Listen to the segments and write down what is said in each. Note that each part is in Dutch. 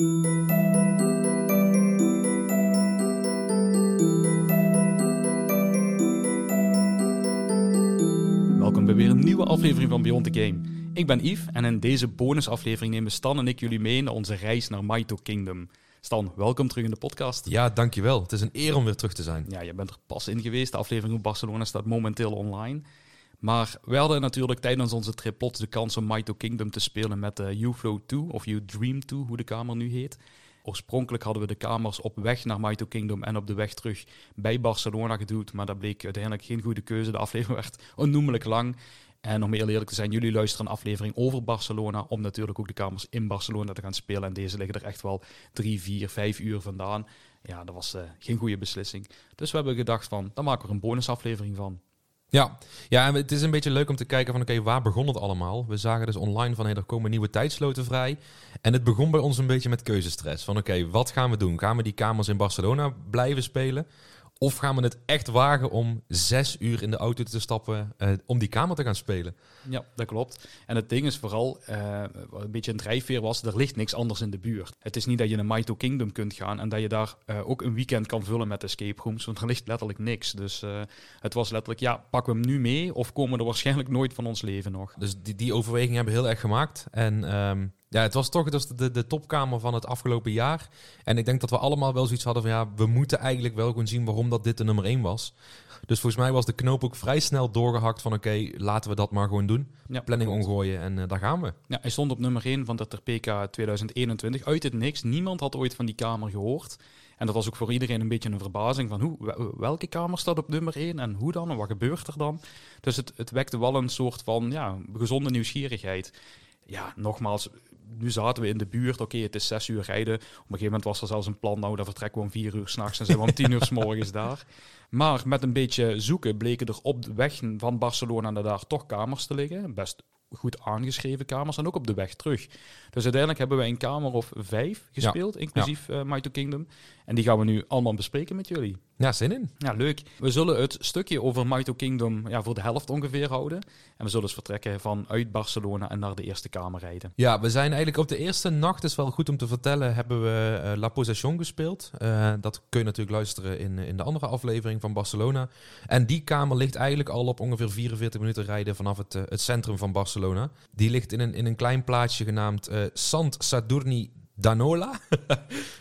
Welkom bij weer een nieuwe aflevering van Beyond the Game. Ik ben Yves en in deze bonusaflevering nemen Stan en ik jullie mee naar onze reis naar Maito Kingdom. Stan, welkom terug in de podcast. Ja, dankjewel. Het is een eer om weer terug te zijn. Ja, je bent er pas in geweest. De aflevering op Barcelona staat momenteel online. Maar we hadden natuurlijk tijdens onze trip plots de kans om Maito Kingdom te spelen met de U-Flow 2, of U-Dream 2, hoe de kamer nu heet. Oorspronkelijk hadden we de kamers op weg naar Maito Kingdom en op de weg terug bij Barcelona gedoe, maar dat bleek uiteindelijk geen goede keuze. De aflevering werd onnoemelijk lang. En om heel eerlijk te zijn, jullie luisteren een aflevering over Barcelona, om natuurlijk ook de kamers in Barcelona te gaan spelen. En deze liggen er echt wel drie, vier, vijf uur vandaan. Ja, dat was uh, geen goede beslissing. Dus we hebben gedacht van, dan maken we een bonusaflevering van. Ja. ja, het is een beetje leuk om te kijken van oké, waar begon het allemaal? We zagen dus online van hey, er komen nieuwe tijdsloten vrij. En het begon bij ons een beetje met keuzestress. Van oké, wat gaan we doen? Gaan we die kamers in Barcelona blijven spelen? Of gaan we het echt wagen om zes uur in de auto te stappen uh, om die kamer te gaan spelen? Ja, dat klopt. En het ding is vooral, uh, wat een beetje een drijfveer was, er ligt niks anders in de buurt. Het is niet dat je naar Maito Kingdom kunt gaan en dat je daar uh, ook een weekend kan vullen met escape rooms, want er ligt letterlijk niks. Dus het was letterlijk, ja, pakken we hem nu mee of komen we er waarschijnlijk nooit van ons leven nog. Dus die, die overweging hebben we heel erg gemaakt. En um, ja, het was toch dus de, de topkamer van het afgelopen jaar. En ik denk dat we allemaal wel zoiets hadden van ja, we moeten eigenlijk wel gewoon zien waarom dat dit de nummer 1 was. Dus volgens mij was de knoop ook vrij snel doorgehakt van oké, laten we dat maar gewoon doen. Ja, Planning omgooien en uh, daar gaan we. Ja, hij stond op nummer 1 van de PK 2021 uit het niks. Niemand had ooit van die kamer gehoord. En dat was ook voor iedereen een beetje een verbazing van hoe, welke kamer staat op nummer 1 en hoe dan en wat gebeurt er dan. Dus het, het wekte wel een soort van ja, gezonde nieuwsgierigheid. Ja, nogmaals, nu zaten we in de buurt. Oké, het is zes uur rijden. Op een gegeven moment was er zelfs een plan. Nou, dan vertrekken we om vier uur s'nachts en zijn we om tien uur s morgens daar. Maar met een beetje zoeken bleken er op de weg van Barcelona naar daar toch kamers te liggen. Best goed aangeschreven kamers en ook op de weg terug. Dus uiteindelijk hebben wij een kamer of vijf gespeeld, inclusief ja. Uh, Kingdom. En die gaan we nu allemaal bespreken met jullie. Ja, zin in. Ja, leuk. We zullen het stukje over Maito Kingdom ja, voor de helft ongeveer houden. En we zullen dus vertrekken vanuit Barcelona en naar de eerste kamer rijden. Ja, we zijn eigenlijk op de eerste nacht, is wel goed om te vertellen, hebben we uh, La Possession gespeeld. Uh, dat kun je natuurlijk luisteren in, in de andere aflevering van Barcelona. En die kamer ligt eigenlijk al op ongeveer 44 minuten rijden vanaf het, het centrum van Barcelona. Die ligt in een, in een klein plaatsje genaamd Sant Sadurni Danola.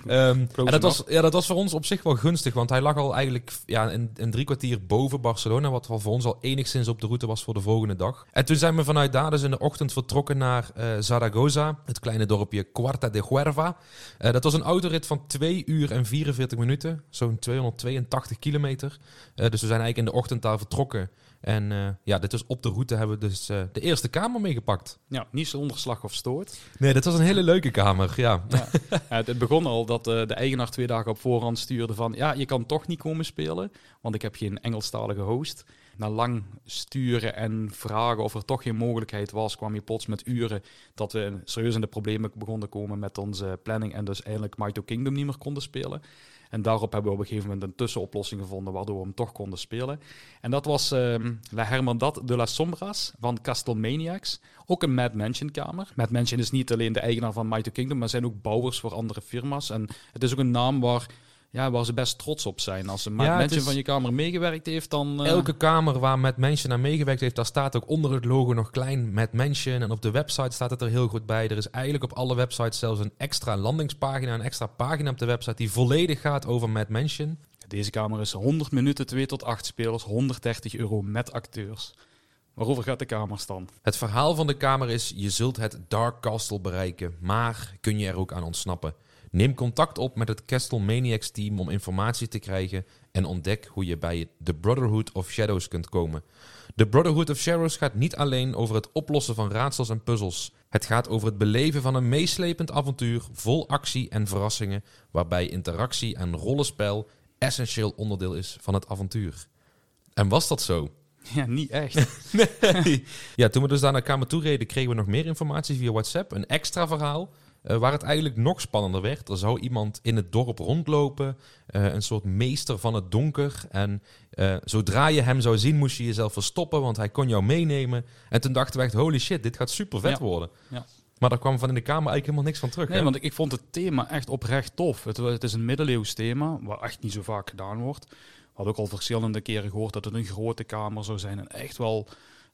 um, en dat was, ja, dat was voor ons op zich wel gunstig, want hij lag al eigenlijk ja, een, een drie kwartier boven Barcelona, wat voor ons al enigszins op de route was voor de volgende dag. En toen zijn we vanuit daar dus in de ochtend vertrokken naar uh, Zaragoza, het kleine dorpje Cuarta de Huerva. Uh, dat was een autorit van 2 uur en 44 minuten, zo'n 282 kilometer. Uh, dus we zijn eigenlijk in de ochtend daar vertrokken. En uh, ja, dit was op de route hebben we dus uh, de eerste kamer meegepakt. Ja, niet zonder slag of stoort. Nee, dit was een hele leuke kamer, ja. ja. ja het begon al dat uh, de eigenaar twee dagen op voorhand stuurde van... ja, je kan toch niet komen spelen, want ik heb geen Engelstalige host. Na lang sturen en vragen of er toch geen mogelijkheid was... kwam je plots met uren dat we serieus in de problemen begonnen te komen met onze planning... en dus eindelijk Mighty Kingdom niet meer konden spelen. En daarop hebben we op een gegeven moment een tussenoplossing gevonden waardoor we hem toch konden spelen. En dat was um, La Hermandad de las Sombras van Castlemaniacs. Ook een Mad Mansion kamer. Mad Mansion is niet alleen de eigenaar van Mighty Kingdom, maar zijn ook bouwers voor andere firma's. En het is ook een naam waar ja, waar ze best trots op zijn. Als een ja, mensen van je kamer meegewerkt heeft, dan... Uh... Elke kamer waar met mensen aan meegewerkt heeft, daar staat ook onder het logo nog klein met Mansion. En op de website staat het er heel goed bij. Er is eigenlijk op alle websites zelfs een extra landingspagina, een extra pagina op de website die volledig gaat over Mad Mansion. Deze kamer is 100 minuten, 2 tot 8 spelers, 130 euro met acteurs. Waarover gaat de kamer dan? Het verhaal van de kamer is: je zult het Dark Castle bereiken, maar kun je er ook aan ontsnappen. Neem contact op met het Castle Maniacs team om informatie te krijgen en ontdek hoe je bij The Brotherhood of Shadows kunt komen. The Brotherhood of Shadows gaat niet alleen over het oplossen van raadsels en puzzels. Het gaat over het beleven van een meeslepend avontuur vol actie en verrassingen, waarbij interactie en rollenspel essentieel onderdeel is van het avontuur. En was dat zo? Ja, niet echt. nee. Ja, toen we dus daar naar Kamer toe reden, kregen we nog meer informatie via WhatsApp. Een extra verhaal uh, waar het eigenlijk nog spannender werd. Er zou iemand in het dorp rondlopen, uh, een soort meester van het donker. En uh, zodra je hem zou zien, moest je jezelf verstoppen, want hij kon jou meenemen. En toen dachten we echt, holy shit, dit gaat super vet ja. worden. Ja. Maar daar kwam van in de kamer eigenlijk helemaal niks van terug. Nee, hè? want ik, ik vond het thema echt oprecht tof. Het, is een middeleeuws thema, waar echt niet zo vaak gedaan wordt. We hadden ook al verschillende keren gehoord dat het een grote kamer zou zijn. En echt wel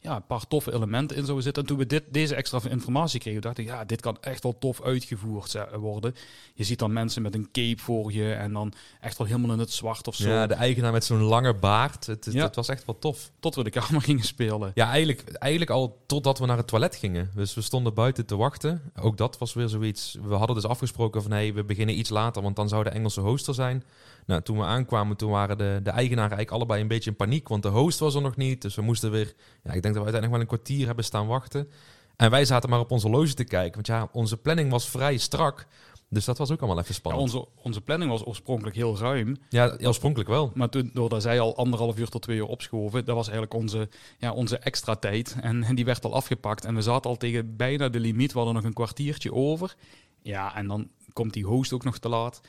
ja, een paar toffe elementen in zouden zitten. En toen we dit, deze extra informatie kregen, dacht ik, ja, dit kan echt wel tof uitgevoerd ze- worden. Je ziet dan mensen met een cape voor je en dan echt wel helemaal in het zwart of zo. Ja, de eigenaar met zo'n lange baard. Het, het, Ja. het was echt wel tof. Tot we de kamer gingen spelen. Ja, eigenlijk, eigenlijk al totdat we naar het toilet gingen. Dus we stonden buiten te wachten. Ook dat was weer zoiets. We hadden dus afgesproken van hey, we beginnen iets later, want dan zou de Engelse host er zijn. Nou, toen we aankwamen, toen waren de, de eigenaren eigenlijk allebei een beetje in paniek, want de host was er nog niet. Dus we moesten weer, ja, ik denk dat we uiteindelijk wel een kwartier hebben staan wachten. En wij zaten maar op onze loge te kijken, want ja, onze planning was vrij strak. Dus dat was ook allemaal even Ja, spannend. onze, onze planning was oorspronkelijk heel ruim. Ja, oorspronkelijk wel. Maar toen, doordat zij al anderhalf uur tot twee uur opschoven, dat was eigenlijk onze, ja, onze extra tijd. En, en die werd al afgepakt. En we zaten al tegen bijna de limiet. We hadden nog een kwartiertje over. Ja, en dan komt die host ook nog te laat.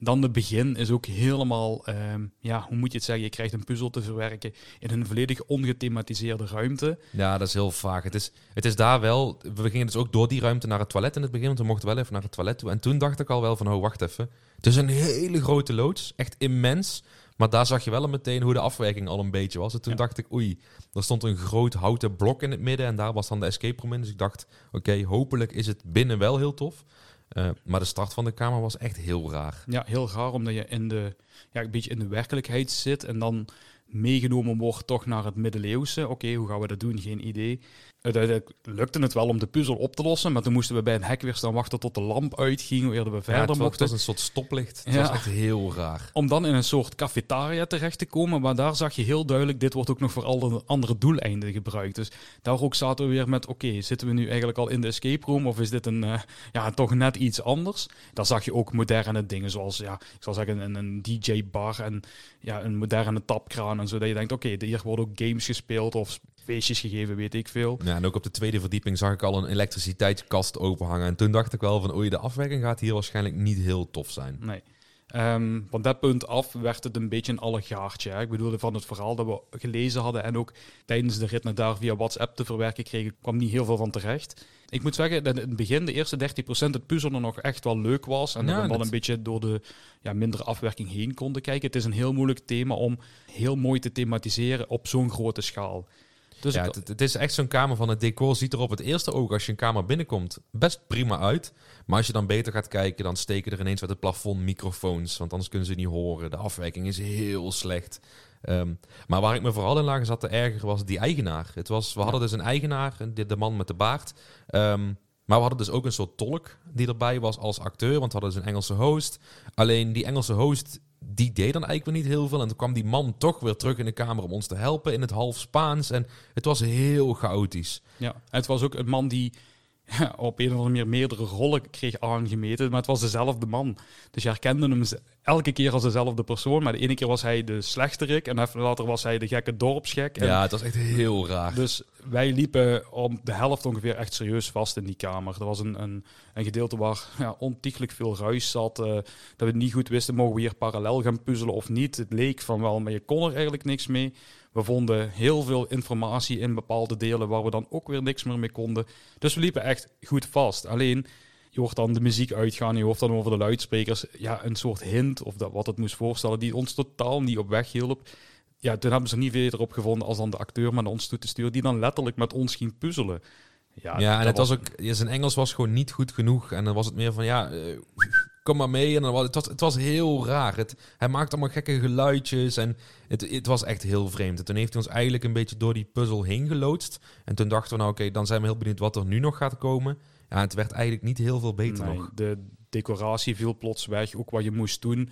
Dan de begin is ook helemaal, ehm, ja, hoe moet je het zeggen? Je krijgt een puzzel te verwerken in een volledig ongethematiseerde ruimte. Ja, dat is heel vaag. Het is, het is daar wel. We gingen dus ook door die ruimte naar het toilet in het begin. Want we mochten wel even naar het toilet toe. En toen dacht ik al wel van, oh, wacht even. Het is een hele grote loods. Echt immens. Maar daar zag je wel meteen hoe de afwijking al een beetje was. En toen Ja. dacht ik, oei, er stond een groot houten blok in het midden. En daar was dan de escape room in. Dus ik dacht, oké, hopelijk is het binnen wel heel tof. Eh, maar de start van de kamer was echt heel raar. Ja, heel raar, omdat je in de, ja, een beetje in de werkelijkheid zit en dan meegenomen wordt toch naar het middeleeuwse. Oké, hoe gaan we dat doen? Geen idee. Uiteindelijk lukte het wel om de puzzel op te lossen, maar toen moesten we bij een hek weer staan wachten tot de lamp uitging, eerder we Ja, verder het, was, het mochten. was een soort stoplicht. Het Ja. was echt heel raar. Om dan in een soort cafetaria terecht te komen, maar daar zag je heel duidelijk, dit wordt ook nog voor alle andere doeleinden gebruikt. Dus daar ook zaten we weer met, oké, zitten we nu eigenlijk al in de escape room of is dit een, eh, ja, toch net iets anders? Daar zag je ook moderne dingen zoals, ja, ik zal zeggen, een, een DJ-bar en ja, een moderne tapkraan en zo. Dat je denkt, oké, hier worden ook games gespeeld of feestjes gegeven, weet ik veel. Ja, en ook op de tweede verdieping zag ik al een elektriciteitskast openhangen. En toen dacht ik wel van, oei, de afwerking gaat hier waarschijnlijk niet heel tof zijn. Nee. Ehm, van dat punt af werd het een beetje een allegaartje. Hè. Ik bedoel, van het verhaal dat we gelezen hadden en ook tijdens de rit naar daar via WhatsApp te verwerken kregen, kwam niet heel veel van terecht. Ik moet zeggen dat in het begin, de eerste 30% het puzzelen nog echt wel leuk was. En Ja, dat we dan dat- een beetje door de ja, mindere afwerking heen konden kijken. Het is een heel moeilijk thema om heel mooi te thematiseren op zo'n grote schaal. Dus ja, ik- het, het is echt zo'n kamer van het decor ziet er op het eerste oog als je een kamer binnenkomt best prima uit. Maar als je dan beter gaat kijken, dan steken er ineens uit het plafond microfoons. Want anders kunnen ze niet horen. De afwijking is heel slecht. Ehm, maar waar ik me vooral in lagen zat te erger was die eigenaar. Het was, we hadden dus een eigenaar, de, de man met de baard. Ehm, maar we hadden dus ook een soort tolk die erbij was als acteur. Want we hadden dus een Engelse host. Alleen die Engelse host, die deed dan eigenlijk weer niet heel veel. En toen kwam die man toch weer terug in de kamer om ons te helpen in het half Spaans. En het was heel chaotisch. Ja, het was ook een man die op een of andere manier meerdere rollen kreeg aangemeten, maar het was dezelfde man. Dus je herkende hem elke keer als dezelfde persoon, maar de ene keer was hij de slechterik en even later was hij de gekke dorpsgek. En Ja, het was echt heel raar. Dus wij liepen om de helft ongeveer echt serieus vast in die kamer. Er was een, een, een gedeelte waar ja, ontiegelijk veel ruis zat, eh, dat we niet goed wisten, mogen we hier parallel gaan puzzelen of niet. Het leek van wel, maar je kon er eigenlijk niks mee. We vonden heel veel informatie in bepaalde delen waar we dan ook weer niks meer mee konden. Dus we liepen echt goed vast. Alleen, je hoort dan de muziek uitgaan, je hoort dan over de luidsprekers ja, een soort hint of dat, wat het moest voorstellen, die ons totaal niet op weg hielp. Ja, toen hebben ze niet verder op gevonden als dan de acteur maar naar ons toe te sturen, die dan letterlijk met ons ging puzzelen. Ja, Ja, en het was ook, zijn Engels was gewoon niet goed genoeg. En dan was het meer van, ja, eh, kom maar mee. En dan was, het, was, het was heel raar. Het, hij maakte allemaal gekke geluidjes en het, het was echt heel vreemd. En toen heeft hij ons eigenlijk een beetje door die puzzel heen geloodst. En toen dachten we, nou oké, dan zijn we heel benieuwd wat er nu nog gaat komen. Ja, het werd eigenlijk niet heel veel beter Nee, nog. De decoratie viel plots weg. Ook wat je moest doen,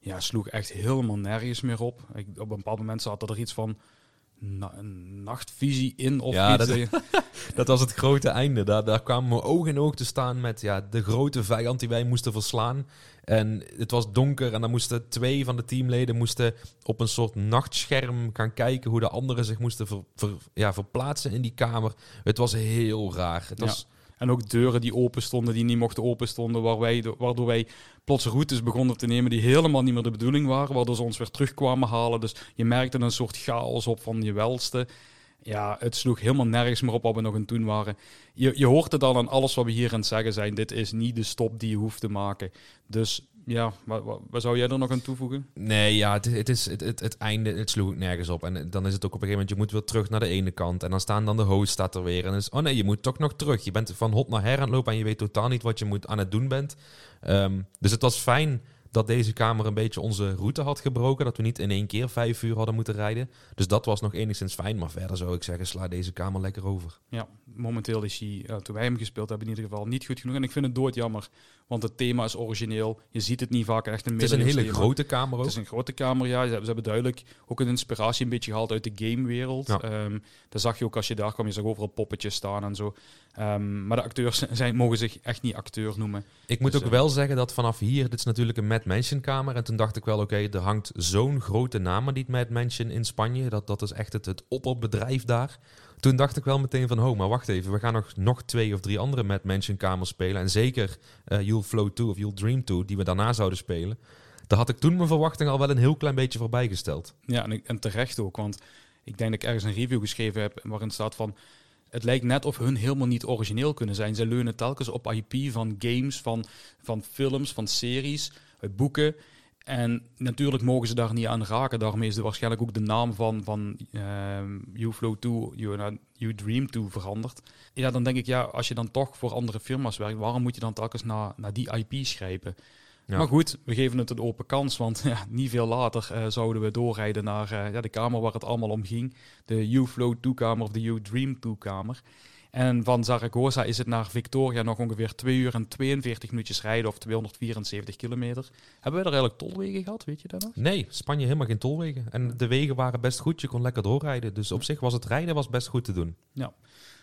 ja, sloeg echt helemaal nergens meer op. Ik, op een bepaald moment zat er iets van na- een nachtvisie in of Ja, iets. dat- Dat was het grote einde. Daar, daar kwamen we oog in oog te staan met ja, de grote vijand die wij moesten verslaan. En het was donker en dan moesten twee van de teamleden moesten op een soort nachtscherm gaan kijken hoe de anderen zich moesten ver- ver- ja, verplaatsen in die kamer. Het was heel raar. Het Ja. En ook deuren die open stonden, die niet mochten open stonden, waar wij, waardoor wij plots routes begonnen te nemen die helemaal niet meer de bedoeling waren, waardoor ze ons weer terugkwamen halen. Dus je merkte een soort chaos op van je welste. Ja, het sloeg helemaal nergens meer op wat we nog aan toen waren. Je, je hoort het al aan alles wat we hier aan het zeggen zijn. Dit is niet de stop die je hoeft te maken. Dus ja, wat, wat, wat zou jij er nog aan toevoegen? Nee, ja, het, is- het is het, het, het einde, het sloeg nergens op. En dan is het ook op een gegeven moment, je moet weer terug naar de ene kant. En dan staan dan de host staat er weer. En dan is, oh nee, je moet toch nog terug. Je bent van hot naar her aan het lopen en je weet totaal niet wat je moet aan het doen bent. Ehm, dus het was fijn dat deze kamer een beetje onze route had gebroken. Dat we niet in één keer vijf uur hadden moeten rijden. Dus dat was nog enigszins fijn. Maar verder zou ik zeggen, sla deze kamer lekker over. Ja, momenteel is hij, eh, toen wij hem gespeeld hebben, in ieder geval niet goed genoeg. En ik vind het doodjammer, want het thema is origineel. Je ziet het niet vaak echt in Het is een hele grote kamer ook. Het is een grote kamer, ja. Ze hebben, ze hebben duidelijk ook een inspiratie een beetje gehaald uit de gamewereld. Ja. Ehm, dat zag je ook als je daar kwam. Je zag overal poppetjes staan en zo. Ehm, maar de acteurs zijn, mogen zich echt niet acteur noemen. Ik moet Dus, ook eh, wel zeggen dat vanaf hier, dit is natuurlijk een Mad Mansion kamer. En toen dacht ik wel, oké, er hangt zo'n grote naam aan die Mad Mansion in Spanje. Dat, dat is echt het, het opperbedrijf daar. Toen dacht ik wel meteen van, oh, maar wacht even. We gaan nog, nog twee of drie andere Mad Mansion kamers spelen. En zeker eh You'll Flow 2 of You'll Dream 2, die we daarna zouden spelen. Daar had ik toen mijn verwachting al wel een heel klein beetje voorbij gesteld. Ja, en terecht ook, want ik denk dat ik ergens een review geschreven heb waarin staat van... Het lijkt net of hun helemaal niet origineel kunnen zijn. Ze leunen telkens op IP van games, van, van films, van series, uit boeken. En natuurlijk mogen ze daar niet aan raken. Daarmee is er waarschijnlijk ook de naam van, van ehm You Flow 2, you, Dream 2 veranderd. Ja, dan denk ik, ja, als je dan toch voor andere firma's werkt, waarom moet je dan telkens naar, naar die IP schrijven? Ja. Maar goed, we geven het een open kans, want ja, niet veel later eh, zouden we doorrijden naar eh, ja, de kamer waar het allemaal om ging. De U-Flow 2-kamer of de U-Dream 2-kamer. En van Zaragoza is het naar Victoria nog ongeveer 2 uur en 42 minuutjes rijden of 274 kilometer. Hebben we er eigenlijk tolwegen gehad, weet je dat nog? Nee, Spanje helemaal geen tolwegen. En de wegen waren best goed, je kon lekker doorrijden. Dus op zich was het rijden was best goed te doen.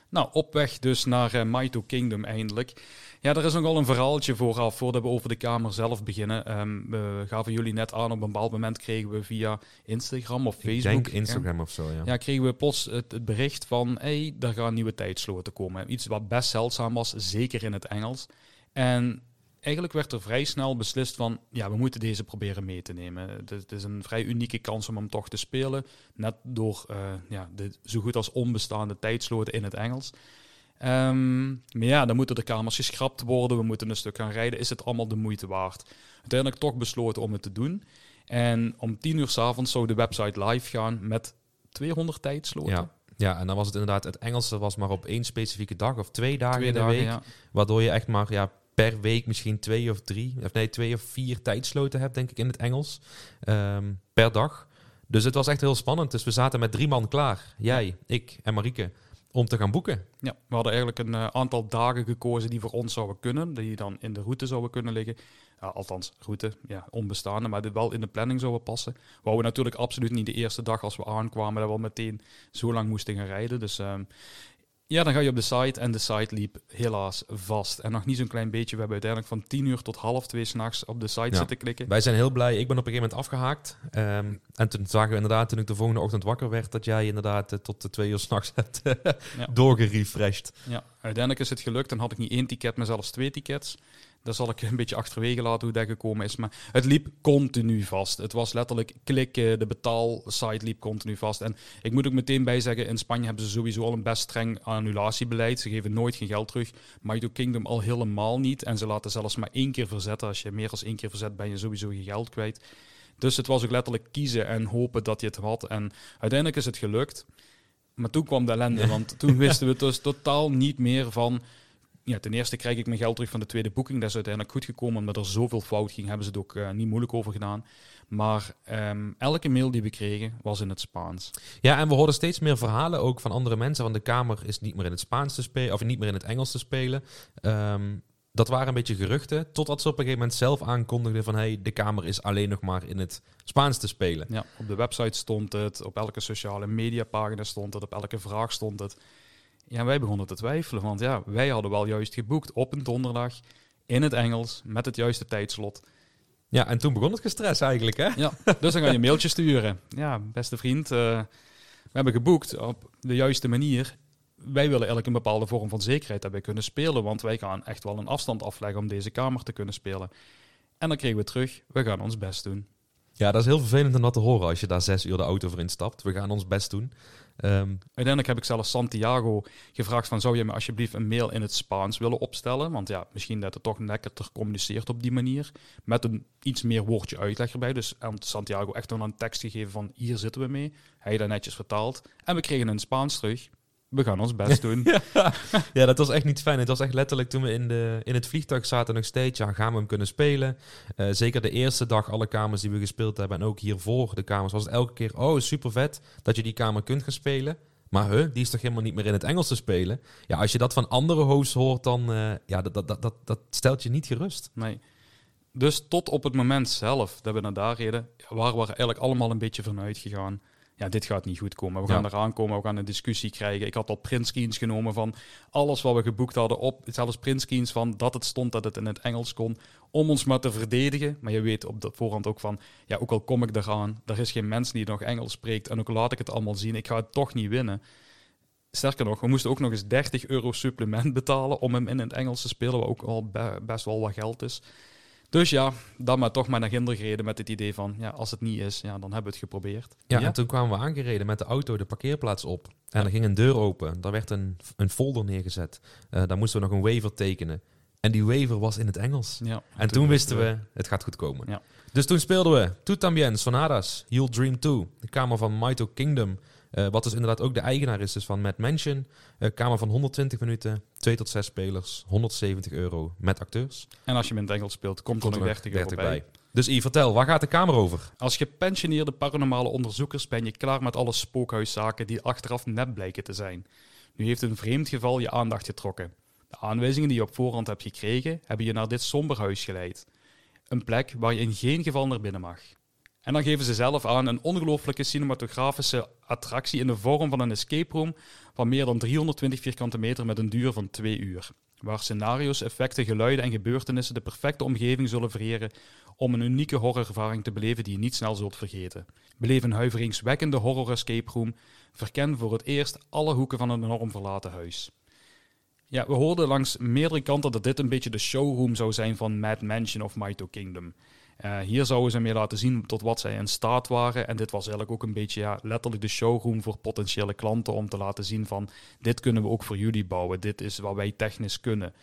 Nou, op weg dus naar eh, Maito Kingdom eindelijk. Ja, er is nogal een verhaaltje vooraf, voordat we over de kamer zelf beginnen. Ehm, we gaven jullie net aan, op een bepaald moment kregen we via Instagram of Ik Facebook... denk eh, Instagram of zo, ja. Ja, kregen we plots het, het bericht van, hey, daar gaan nieuwe tijdsloten komen. Iets wat best zeldzaam was, zeker in het Engels. En eigenlijk werd er vrij snel beslist van, ja, we moeten deze proberen mee te nemen. Het, is- het is een vrij unieke kans om hem toch te spelen, net door eh, ja, de zo goed als onbestaande tijdsloten in het Engels. Ehm, maar ja, dan moeten de kamers geschrapt worden, we moeten een stuk gaan rijden. Is het allemaal de moeite waard? Uiteindelijk toch besloten om het te doen. En om tien uur s'avonds zou de website live gaan met 200 tijdsloten. Ja. Ja, en dan was het inderdaad, het Engelse was maar op één specifieke dag of twee dagen Twee in de dagen, week. ja. Waardoor je echt maar ja, per week misschien twee of drie, of nee, twee of vier tijdsloten hebt, denk ik, in het Engels. ehm, per dag. Dus het was echt heel spannend. Dus we zaten met drie man klaar. Jij, ik en Marieke. Om te gaan boeken. Ja, we hadden eigenlijk een eh, aantal dagen gekozen die voor ons zouden kunnen, die dan in de route zouden kunnen liggen. Althans, route, ja, onbestaande, maar die wel in de planning zouden passen. Wou we natuurlijk absoluut niet de eerste dag als we aankwamen, dat we al meteen zo lang moesten gaan rijden. Dus ehm, ja, dan ga je op de site en de site liep helaas vast. En nog niet zo'n klein beetje, we hebben uiteindelijk van 10 uur tot half twee s'nachts op de site Ja. zitten klikken. Wij zijn heel blij. Ik ben op een gegeven moment afgehaakt. Ehm, en toen zagen we inderdaad, toen ik de volgende ochtend wakker werd, dat jij inderdaad eh, tot de twee uur s'nachts hebt eh, Ja. doorgerefreshed. Ja, uiteindelijk is het gelukt. Dan had ik niet één ticket, maar zelfs twee tickets. Dat zal ik een beetje achterwege laten hoe dat gekomen is. Maar het liep continu vast. Het was letterlijk klikken, de betaalsite liep continu vast. En ik moet ook meteen bij zeggen, in Spanje hebben ze sowieso al een best streng annulatiebeleid. Ze geven nooit geen geld terug. Mighty Kingdom al helemaal niet. En ze laten zelfs maar één keer verzetten. Als je meer dan één keer verzet, ben je sowieso je geld kwijt. Dus het was ook letterlijk kiezen en hopen dat je het had. En uiteindelijk is het gelukt. Maar toen kwam de ellende, want toen wisten we dus totaal niet meer van... Ja, ten eerste krijg ik mijn geld terug van de tweede boeking. Dat is uiteindelijk goed gekomen, omdat er zoveel fout ging, hebben ze het ook eh, niet moeilijk over gedaan. Maar ehm, elke mail die we kregen was in het Spaans. Ja, en we hoorden steeds meer verhalen ook van andere mensen. Want de kamer is niet meer in het Spaans te spelen, of niet meer in het Engels te spelen. Ehm, dat waren een beetje geruchten, totdat ze op een gegeven moment zelf aankondigden van... hey, de kamer is alleen nog maar in het Spaans te spelen. Ja, op de website stond het, op elke sociale mediapagina stond het, op elke vraag stond het. Ja, wij begonnen te twijfelen, want ja, wij hadden wel juist geboekt op een donderdag in het Engels met het juiste tijdslot. Ja, en toen begon het gestres eigenlijk, hè? Ja, dus dan ga je een mailtje sturen. Ja, beste vriend, eh, we hebben geboekt op de juiste manier. Wij willen eigenlijk een bepaalde vorm van zekerheid dat wij kunnen spelen, want wij gaan echt wel een afstand afleggen om deze kamer te kunnen spelen. En dan kregen we terug, we gaan ons best doen. Ja, dat is heel vervelend om dat te horen als je daar zes uur de auto voor instapt. We gaan ons best doen. Ehm, Uiteindelijk heb ik zelfs Santiago gevraagd van zou je me alsjeblieft een mail in het Spaans willen opstellen? Want ja, misschien dat het toch lekkerder communiceert op die manier. Met een iets meer woordje uitleg erbij. Dus aan Santiago echt wel een tekst gegeven van hier zitten we mee. Hij dat netjes vertaald. En we kregen een Spaans terug. We gaan ons best doen. ja, dat was echt niet fijn. Het was echt letterlijk toen we in, de, in het vliegtuig zaten nog steeds. Ja, gaan we hem kunnen spelen? Eh, zeker de eerste dag, alle kamers die we gespeeld hebben. En ook hiervoor de kamers, was het elke keer... Oh, super vet dat je die kamer kunt gaan spelen. Maar huh, die is toch helemaal niet meer in het Engels te spelen? Ja, als je dat van andere hosts hoort, dan... Uh, ja, dat, dat, dat, dat, dat stelt je niet gerust. Nee. Dus tot op het moment zelf dat we naar daar reden, waren we eigenlijk allemaal een beetje vanuit gegaan ja, dit gaat niet goed komen. We gaan eraan komen, we gaan een discussie krijgen. Ik had al printscreens genomen van alles wat we geboekt hadden op, zelfs printscreens van dat het stond dat het in het Engels kon, om ons maar te verdedigen. Maar je weet op de voorhand ook van, ja, ook al kom ik eraan, er is geen mens die nog Engels spreekt en ook laat ik het allemaal zien, ik ga het toch niet winnen. Sterker nog, we moesten ook nog eens 30 euro supplement betalen om hem in het Engels te spelen, wat ook al best wel wat geld is. Dus ja, dan maar toch maar naar Ginder gereden met het idee van, ja, als het niet is, ja, dan hebben we het geprobeerd. Ja, en toen kwamen we aangereden met de auto de parkeerplaats op. En er ging een deur open. Daar werd een, een folder neergezet. Uh, daar moesten we nog een waiver tekenen. En die waiver was in het Engels. Ja, en, toen, wisten we, het gaat goed komen. Ja. Dus toen speelden we Tú también Sonadas, You'll Dream 2, de kamer van Maito Kingdom. Uh, wat dus inderdaad ook de eigenaar is dus van Mad Mansion. Uh, kamer van 120 minuten, 2 tot 6 spelers, 170 euro met acteurs. En als je hem in het Engels speelt, komt, er nog 30 euro 30 bij. bij. Dus Yves, vertel, waar gaat de kamer over? Als gepensioneerde paranormale onderzoekers ben je klaar met alle spookhuiszaken die achteraf nep blijken te zijn. Nu heeft een vreemd geval je aandacht getrokken. De aanwijzingen die je op voorhand hebt gekregen, hebben je naar dit somber huis geleid. Een plek waar je in geen geval naar binnen mag. En dan geven ze zelf aan een ongelooflijke cinematografische attractie in de vorm van een escape room van meer dan 320 vierkante meter met een duur van twee uur. Waar scenario's, effecten, geluiden en gebeurtenissen de perfecte omgeving zullen vereren om een unieke horrorervaring te beleven die je niet snel zult vergeten. Beleef een huiveringswekkende horror escape room, verken voor het eerst alle hoeken van een enorm verlaten huis. Ja, we hoorden langs meerdere kanten dat dit een beetje de showroom zou zijn van Mad Mansion of Mytho Kingdom. Uh, hier zouden ze meer laten zien tot wat zij in staat waren. En dit was eigenlijk ook een beetje ja, letterlijk de showroom voor potentiële klanten om te laten zien van dit kunnen we ook voor jullie bouwen. Dit is wat wij technisch kunnen.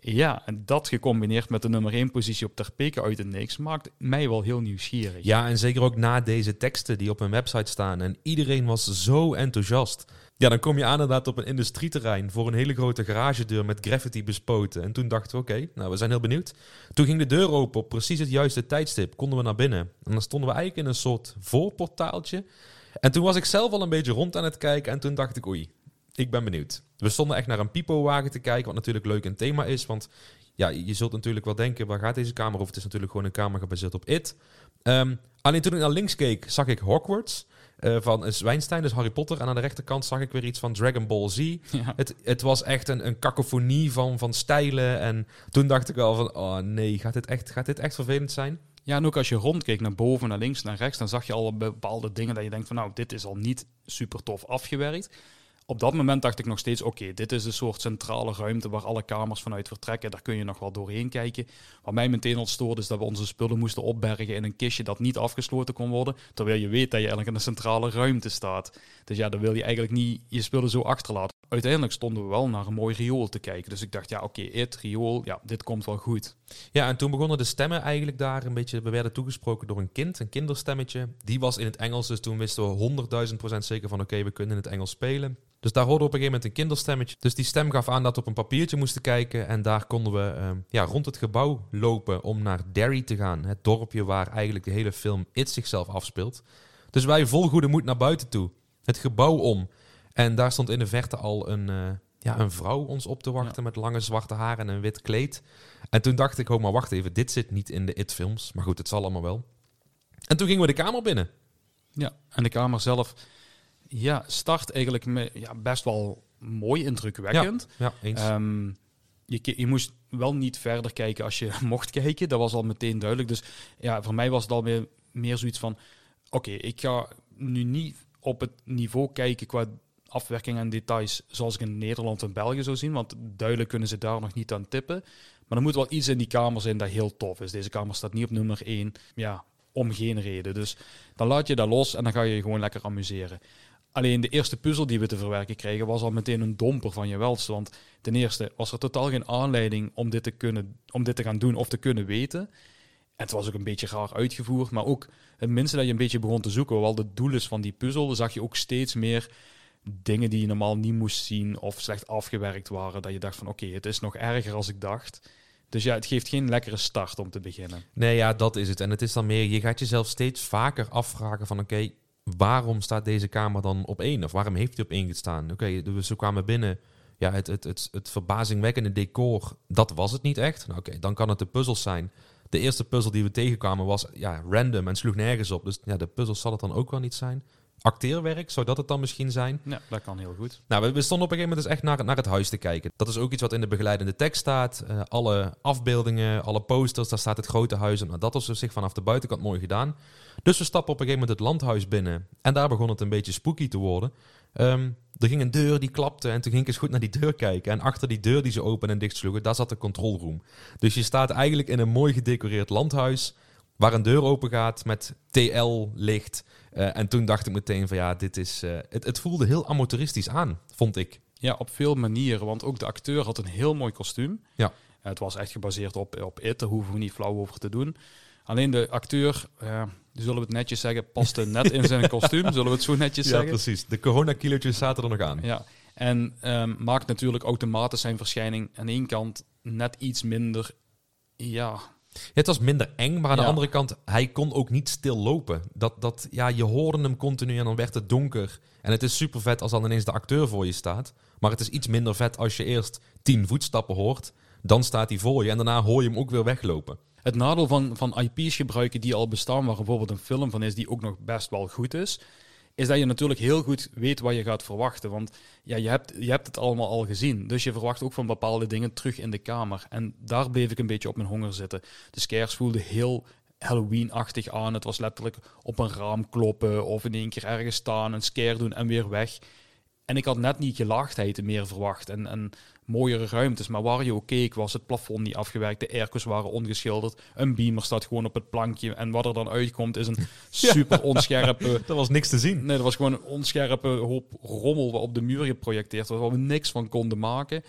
Ja, en dat gecombineerd met de nummer 1 positie op Terpeke uit het niks maakt mij wel heel nieuwsgierig. Ja, en zeker ook na deze teksten die op hun website staan. En iedereen was zo enthousiast. Ja, dan kom je aan inderdaad op een industrieterrein voor een hele grote garagedeur met graffiti bespoten. En toen dachten we, oké, nou we zijn heel benieuwd. Toen ging de deur open op precies het juiste tijdstip, konden we naar binnen. En dan stonden we eigenlijk in een soort voorportaaltje. En toen was ik zelf al een beetje rond aan het kijken en toen dacht ik, oei, ik ben benieuwd. We stonden echt naar een pipo-wagen te kijken, wat natuurlijk leuk een thema is. Want ja, je zult natuurlijk wel denken, waar gaat deze kamer over? Het is natuurlijk gewoon een kamer gebaseerd op It. Um, alleen toen ik naar links keek, zag ik Hogwarts. Uh, van Zwijnstein, dus Harry Potter. En aan de rechterkant zag ik weer iets van Dragon Ball Z. Het, het was echt een, een kakofonie van, van stijlen. En toen dacht ik wel van, oh nee, gaat dit, echt, gaat dit echt vervelend zijn? Ja, en ook als je rondkeek naar boven, naar links, naar rechts, dan zag je al bepaalde dingen dat je denkt van, nou, dit is al niet super tof afgewerkt op dat moment dacht ik nog steeds: oké, dit is een soort centrale ruimte waar alle kamers vanuit vertrekken. Daar kun je nog wel doorheen kijken. Wat mij meteen al stoorde, is dat we onze spullen moesten opbergen in een kistje dat niet afgesloten kon worden. Terwijl je weet dat je eigenlijk in een centrale ruimte staat. Dus ja, dan wil je eigenlijk niet je spullen zo achterlaten. Uiteindelijk stonden we wel naar een mooi riool te kijken. Dus ik dacht, ja, oké, okay, het riool, ja, dit komt wel goed. Ja, en toen begonnen de stemmen eigenlijk daar een beetje. We werden toegesproken door een kind, een kinderstemmetje. Die was in het Engels, dus toen wisten we 100.000% zeker van: oké, we kunnen in het Engels spelen. Dus daar hoorde op een gegeven moment een kinderstemmetje. Dus die stem gaf aan dat we op een papiertje moesten kijken. En daar konden we ehm, ja, rond het gebouw lopen om naar Derry te gaan. Het dorpje waar eigenlijk de hele film It zichzelf afspeelt. Dus wij vol goede moed naar buiten toe. Het gebouw om. En daar stond in de verte al een, uh, ja, een vrouw ons op te wachten met lange zwarte haren en een wit kleed. En toen dacht ik, oh maar wacht even, dit zit niet in de It-films. Maar goed, het zal allemaal wel. En toen gingen we de kamer binnen. Ja, en de kamer zelf ja, start eigenlijk met, ja, best wel mooi indrukwekkend. Ja, ja eens. Ehm, je, je moest wel niet verder kijken als je mocht kijken. Dat was al meteen duidelijk. Dus ja, voor mij was het al meer, zoiets van... Oké, ik ga nu niet op het niveau kijken qua afwerking en details zoals ik in Nederland en België zou zien. Want duidelijk kunnen ze daar nog niet aan tippen. Maar er moet wel iets in die kamer zijn dat heel tof is. Deze kamer staat niet op nummer 1. Ja, om geen reden. Dus dan laat je dat los en dan ga je je gewoon lekker amuseren. Alleen de eerste puzzel die we te verwerken kregen was al meteen een domper van je welste. Want ten eerste was er totaal geen aanleiding om dit te, kunnen, om dit te gaan doen of te kunnen weten. En het was ook een beetje raar uitgevoerd, maar ook het minste dat je een beetje begon te zoeken, wel de doel is van die puzzel, zag je ook steeds meer dingen die je normaal niet moest zien of slecht afgewerkt waren. Dat je dacht van oké, het is nog erger als ik dacht. Dus ja, het geeft geen lekkere start om te beginnen. Nee, ja, dat is het. En het is dan meer, je gaat jezelf steeds vaker afvragen van oké, waarom staat deze kamer dan op één? Of waarom heeft hij op één gestaan? Oké, dus we kwamen binnen. Ja, het, het, het, het verbazingwekkende decor, dat was het niet echt. Nou, oké, dan kan het de puzzels zijn. De eerste puzzel die we tegenkwamen was ja, random en sloeg nergens op. Dus ja, de puzzels zal het dan ook wel niet zijn acteerwerk, zou dat het dan misschien zijn? Ja, dat kan heel goed. Nou, we, stonden op een gegeven moment dus echt naar, naar het huis te kijken. Dat is ook iets wat in de begeleidende tekst staat. Uh, alle afbeeldingen, alle posters, daar staat het grote huis. En nou, dat was dus zich vanaf de buitenkant mooi gedaan. Dus we stappen op een gegeven moment het landhuis binnen. En daar begon het een beetje spooky te worden. Um, er ging een deur die klapte en toen ging ik eens goed naar die deur kijken. En achter die deur die ze open en dicht sloegen, daar zat de controlroom. Dus je staat eigenlijk in een mooi gedecoreerd landhuis waar een deur open gaat met TL-licht. Eh, en toen dacht ik meteen van ja, dit is. Uh, het, het voelde heel amateuristisch aan, vond ik. Ja, op veel manieren. Want ook de acteur had een heel mooi kostuum. Ja. Uh, het was echt gebaseerd op, op It, daar hoeven we niet flauw over te doen. Alleen de acteur, zullen we het netjes zeggen, paste net in zijn kostuum. Zullen we het zo netjes zeggen? Ja, precies. De corona-kilootjes zaten er nog aan. Ja, en um, maakt natuurlijk automatisch zijn verschijning aan één kant net iets minder, ja, het was minder eng, maar aan de andere kant, hij kon ook niet stil lopen. Dat, dat, ja, je hoorde hem continu en dan werd het donker. En het is super vet als dan ineens de acteur voor je staat. Maar het is iets minder vet als je eerst tien voetstappen hoort. Dan staat hij voor je en daarna hoor je hem ook weer weglopen. Het nadeel van, van IP's gebruiken die al bestaan, waar bijvoorbeeld een film van is die ook nog best wel goed is, is dat je natuurlijk heel goed weet wat je gaat verwachten. Want ja, je, hebt, je hebt het allemaal al gezien. Dus je verwacht ook van bepaalde dingen terug in de kamer. En daar bleef ik een beetje op mijn honger zitten. De scares voelden heel Halloween-achtig aan. Het was letterlijk op een raam kloppen of in één keer ergens staan, een scare doen en weer weg. En ik had net niet gelaagdheid meer verwacht. En, en mooiere ruimtes. Maar waar je ook keek, was het plafond niet afgewerkt. De airco's waren ongeschilderd. Een beamer staat gewoon op het plankje. En wat er dan uitkomt is een super onscherpe... er was niks te zien. Nee, er was gewoon een onscherpe hoop rommel op de muur geprojecteerd was. Waar we niks van konden maken.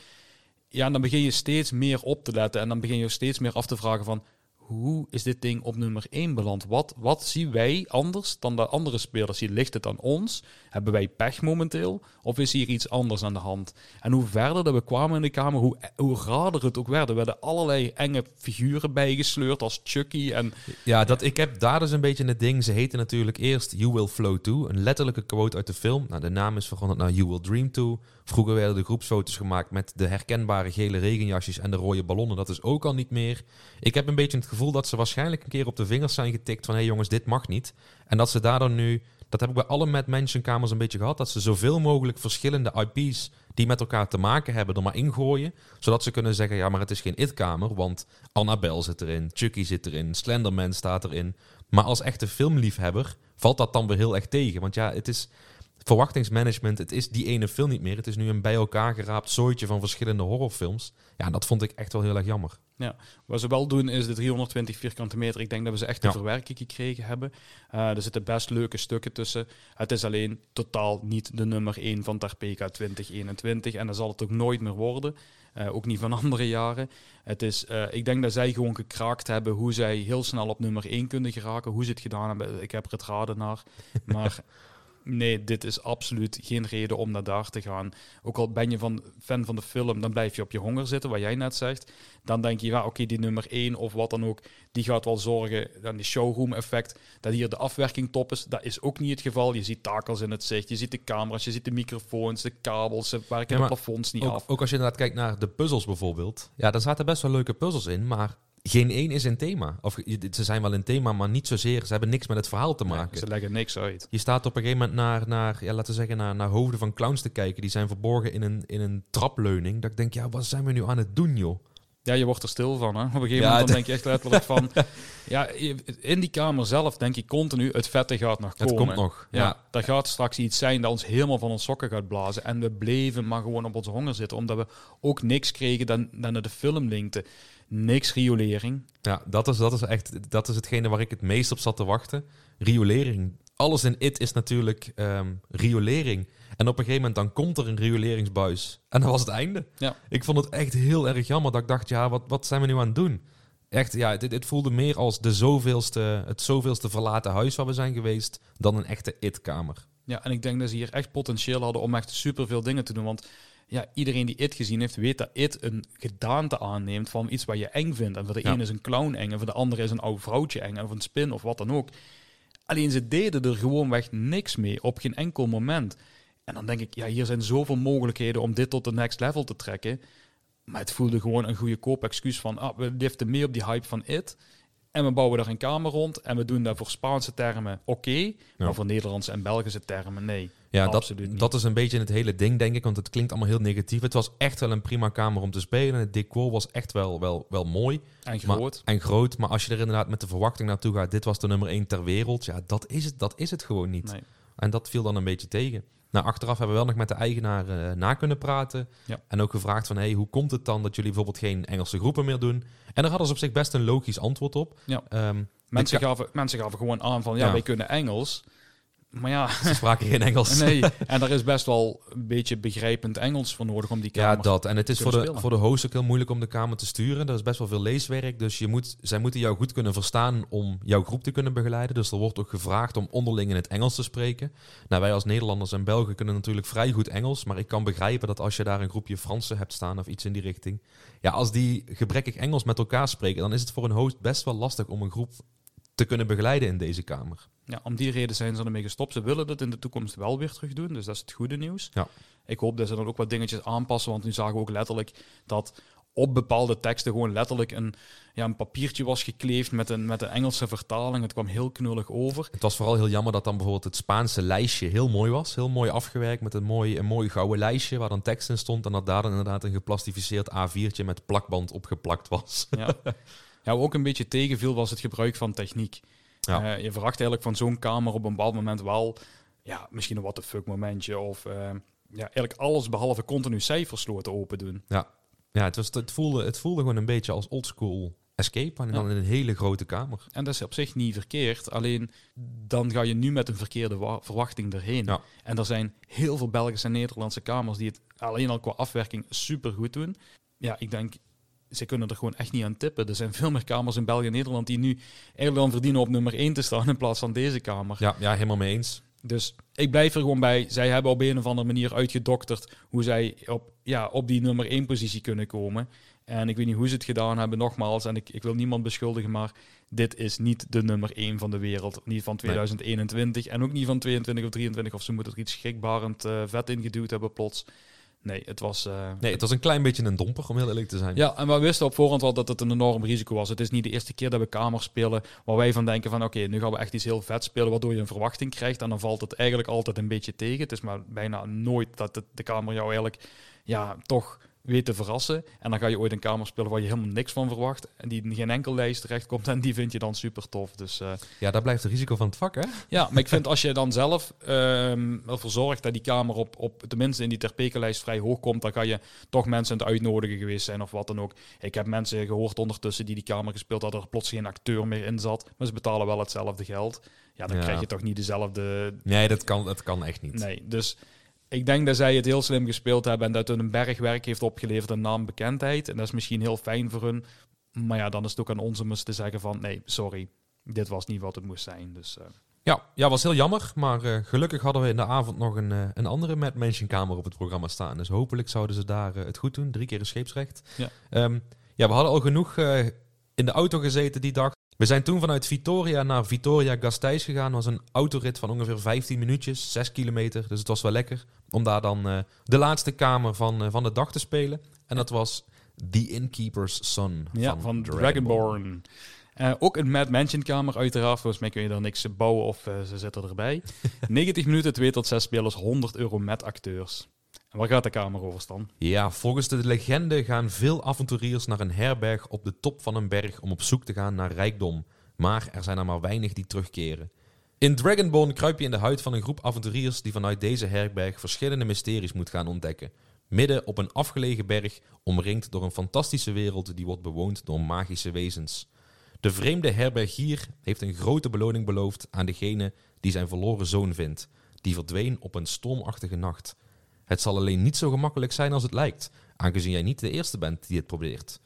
Ja, en dan begin je steeds meer op te letten. En dan begin je steeds meer af te vragen van hoe is dit ding op nummer 1 beland? Wat, wat zien wij anders dan de andere spelers? Hier ligt het aan ons? Hebben wij pech momenteel? Of is hier iets anders aan de hand? En hoe verder dat we kwamen in de kamer, hoe, hoe raarder het ook werd. Er werden allerlei enge figuren bijgesleurd als Chucky. En, ja, dat, ik heb daar dus een beetje het ding. Ze heten natuurlijk eerst You Will Flow To. Een letterlijke quote uit de film. Nou, de naam is veranderd naar You Will Dream To. Vroeger werden de groepsfoto's gemaakt met de herkenbare gele regenjasjes en de rode ballonnen. Dat is ook al niet meer. Ik heb een beetje het gevoel dat ze waarschijnlijk een keer op de vingers zijn getikt van hé hey jongens, dit mag niet. En dat ze daardoor nu, dat heb ik bij alle Mad Mansion kamers een beetje gehad, dat ze zoveel mogelijk verschillende IP's die met elkaar te maken hebben er maar ingooien. Zodat ze kunnen zeggen, ja maar het is geen It-kamer, want Annabelle zit erin, Chucky zit erin, Slenderman staat erin. Maar als echte filmliefhebber valt dat dan weer heel erg tegen. Want ja, het is verwachtingsmanagement, het is die ene film niet meer. Het is nu een bij elkaar geraapt zooitje van verschillende horrorfilms. Ja, dat vond ik echt wel heel erg jammer. Ja, wat ze wel doen is de 320 vierkante meter. Ik denk dat we ze echt te verwerking gekregen hebben. Uh, er zitten best leuke stukken tussen. Het is alleen totaal niet de nummer 1 van Tarpeka 2021. En dat zal het ook nooit meer worden. Uh, ook niet van andere jaren. Het is, uh, ik denk dat zij gewoon gekraakt hebben hoe zij heel snel op nummer 1 kunnen geraken. Hoe ze het gedaan hebben, ik heb er het raden naar. Maar nee, dit is absoluut geen reden om naar daar te gaan. Ook al ben je van, fan van de film, dan blijf je op je honger zitten, wat jij net zegt. Dan denk je, ja, oké, die nummer 1 of wat dan ook, die gaat wel zorgen, dan die showroom-effect, dat hier de afwerking top is. Dat is ook niet het geval. Je ziet takels in het zicht, je ziet de camera's, je ziet de microfoons, de kabels, ze werken de plafonds niet af. Ook als je inderdaad kijkt naar de puzzels bijvoorbeeld. Ja, daar zaten best wel leuke puzzels in, maar geen één is een thema. Of ze zijn wel een thema, maar niet zozeer. Ze hebben niks met het verhaal te maken. ze leggen niks uit. Je staat op een gegeven moment naar, naar ja, laten we zeggen, naar, naar hoofden van clowns te kijken. Die zijn verborgen in een, in een trapleuning. Dat ik denk, ja, wat zijn we nu aan het doen, joh? Ja, je wordt er stil van. Hè? Op een gegeven moment denk je echt letterlijk van... ja, in die kamer zelf denk ik continu, het vette gaat nog komen. Het komt nog, ja. ja. Er gaat straks iets zijn dat ons helemaal van ons sokken gaat blazen. En we bleven maar gewoon op onze honger zitten. Omdat we ook niks kregen dan, dan de film linkte niks riolering. Ja, dat is, dat is echt dat is hetgene waar ik het meest op zat te wachten. Riolering. Alles in IT is natuurlijk ehm, riolering. En op een gegeven moment dan komt er een rioleringsbuis. En dan was het einde. Ja. Ik vond het echt heel erg jammer dat ik dacht, ja, wat, wat zijn we nu aan het doen? Echt, ja, dit, dit voelde meer als de zoveelste, het zoveelste verlaten huis waar we zijn geweest dan een echte IT-kamer. Ja, en ik denk dat ze hier echt potentieel hadden om echt superveel dingen te doen. Want ja, iedereen die It gezien heeft, weet dat It een gedaante aanneemt van iets wat je eng vindt. En voor de Ja. ene is een clown eng, en voor de andere is een oud vrouwtje eng, of een spin, of wat dan ook. Alleen ze deden er gewoonweg niks mee, op geen enkel moment. En dan denk ik, ja, hier zijn zoveel mogelijkheden om dit tot de next level te trekken. Maar het voelde gewoon een goede koop-excuus van, ah, we liften mee op die hype van It. En we bouwen daar een kamer rond en we doen daar voor Spaanse termen oké, maar voor Nederlandse en Belgische termen nee. Ja, dat, Absoluut niet. dat is een beetje het hele ding, denk ik. Want het klinkt allemaal heel negatief. Het was echt wel een prima kamer om te spelen. Het decor was echt wel, wel, wel mooi En maar- groot. en groot. Maar als je er inderdaad met de verwachting naartoe gaat... dit was de nummer 1 ter wereld. Ja, dat is het, dat is het gewoon niet. Nee. En dat viel dan een beetje tegen. Nou, achteraf hebben we wel nog met de eigenaar eh, na kunnen praten. Ja. En ook gevraagd van... Hey, hoe komt het dan dat jullie bijvoorbeeld geen Engelse groepen meer doen? En daar hadden ze op zich best een logisch antwoord op. Ja. Ehm, Mensen gaven, mensen gaven gewoon aan van, ja, Ja. wij kunnen Engels. Maar ja, Ze spraken geen Engels. nee. En daar is best wel een beetje begrijpend Engels voor nodig om die Ja, kamer... dat. En het is voor de, spelen. voor de host ook heel moeilijk om de kamer te sturen. Er is best wel veel leeswerk. Dus je moet, zij moeten jou goed kunnen verstaan om jouw groep te kunnen begeleiden. Dus er wordt ook gevraagd om onderling in het Engels te spreken. Nou, wij als Nederlanders en Belgen kunnen natuurlijk vrij goed Engels. Maar ik kan begrijpen dat als je daar een groepje Fransen hebt staan of iets in die richting. Ja, als die gebrekkig Engels met elkaar spreken, dan is het voor een host best wel lastig om een groep te kunnen begeleiden in deze kamer. Ja, om die reden zijn ze ermee gestopt. Ze willen dat in de toekomst wel weer terug doen, dus dat is het goede nieuws. Ja. Ik hoop dat ze dan ook wat dingetjes aanpassen, want nu zagen we ook letterlijk dat op bepaalde teksten gewoon letterlijk een, ja, een papiertje was gekleefd met een, met een Engelse vertaling. Het kwam heel knullig over. Het was vooral heel jammer dat dan bijvoorbeeld het Spaanse lijstje heel mooi was. Heel mooi afgewerkt met een mooi, een mooi gouden lijstje waar dan tekst in stond. En dat daar dan inderdaad een geplastificeerd A4'tje met plakband opgeplakt was. Ja. ja, wat ook een beetje tegenviel was het gebruik van techniek. Ja. Eh, je verwacht eigenlijk van zo'n kamer op een bepaald moment wel, ja, misschien een what the fuck momentje of eh, ja, eigenlijk alles behalve continu cijfersloten open doen. Ja, ja het, was, het, voelde, het voelde gewoon een beetje als oldschool escape. En dan in een hele grote kamer. En dat is op zich niet verkeerd. Alleen dan ga je nu met een verkeerde wa- verwachting erheen. Ja. En er zijn heel veel Belgische en Nederlandse kamers die het alleen al qua afwerking super goed doen. Ja, ik denk, ze kunnen er gewoon echt niet aan tippen. Er zijn veel meer kamers in België en Nederland die nu eigenlijk dan verdienen op nummer 1 te staan in plaats van deze kamer. Ja, ja helemaal mee eens. Dus ik blijf er gewoon bij. Zij hebben op een of andere manier uitgedokterd hoe zij op, ja, op die nummer 1 positie kunnen komen. En ik weet niet hoe ze het gedaan hebben, nogmaals. En ik, ik wil niemand beschuldigen, maar dit is niet de nummer 1 van de wereld. Niet van 2021 en ook niet van 22 of 23. Of ze moeten er iets schrikbarend eh, vet in geduwd hebben plots. Nee, het was... eh, Nee, het was een klein beetje een domper, om heel eerlijk te zijn. ja, en we wisten op voorhand wel dat het een enorm risico was. Het is niet de eerste keer dat we kamers spelen waar wij van denken van oké, nu gaan we echt iets heel vet spelen waardoor je een verwachting krijgt en dan valt het eigenlijk altijd een beetje tegen. Het is maar bijna nooit dat de kamer jou eigenlijk ja, toch weet te verrassen. En dan ga je ooit een kamer spelen waar je helemaal niks van verwacht en die in geen enkel lijst terechtkomt en die vind je dan super tof. Dus eh, Ja, daar blijft het risico van het vak, hè? ja, maar ik vind als je dan zelf ehm, ervoor zorgt dat die kamer op, op tenminste in die terpekenlijst vrij hoog komt, dan kan je toch mensen aan het uitnodigen geweest zijn of wat dan ook. Ik heb mensen gehoord ondertussen die die kamer gespeeld hadden, er plots geen acteur meer in zat, maar ze betalen wel hetzelfde geld. Ja, dan Ja. krijg je toch niet dezelfde... Nee, dat kan, dat kan echt niet. Nee, dus ik denk dat zij het heel slim gespeeld hebben en dat het een berg werk heeft opgeleverd en naambekendheid. En dat is misschien heel fijn voor hun. Maar ja, dan is het ook aan ons om eens te zeggen van, nee, sorry, dit was niet wat het moest zijn. Dus... eh, Ja, ja, was heel jammer. Maar eh, gelukkig hadden we in de avond nog een, eh, een andere Mad Mansion kamer op het programma staan. Dus hopelijk zouden ze daar het goed doen. Drie keer een scheepsrecht. Ja. Ehm, ja, we hadden al genoeg in de auto gezeten die dag. We zijn toen vanuit Vitoria naar Vitoria Gasteiz gegaan. Dat was een autorit van ongeveer 15 minuutjes, 6 kilometer. Dus het was wel lekker om daar dan eh, de laatste kamer van, eh, van de dag te spelen. En dat was The Innkeeper's Son Ja, van, Dragonborn. Eh, ook een Mad Mansion kamer, uiteraard. Volgens mij kun je daar niks bouwen of ze zitten erbij. 90 minuten, 2 tot 6 spelers, 100 euro met acteurs. En waar gaat de kamer over, Stan? Ja, volgens de legende gaan veel avonturiers naar een herberg op de top van een berg om op zoek te gaan naar rijkdom. Maar er zijn er maar weinig die terugkeren. In Dragonborn kruip je in de huid van een groep avonturiers die vanuit deze herberg verschillende mysteries moet gaan ontdekken. Midden op een afgelegen berg, omringd door een fantastische wereld die wordt bewoond door magische wezens. De vreemde herbergier heeft een grote beloning beloofd aan degene die zijn verloren zoon vindt. Die verdween op een stormachtige nacht. Het zal alleen niet zo gemakkelijk zijn als het lijkt, aangezien jij niet de eerste bent die het probeert.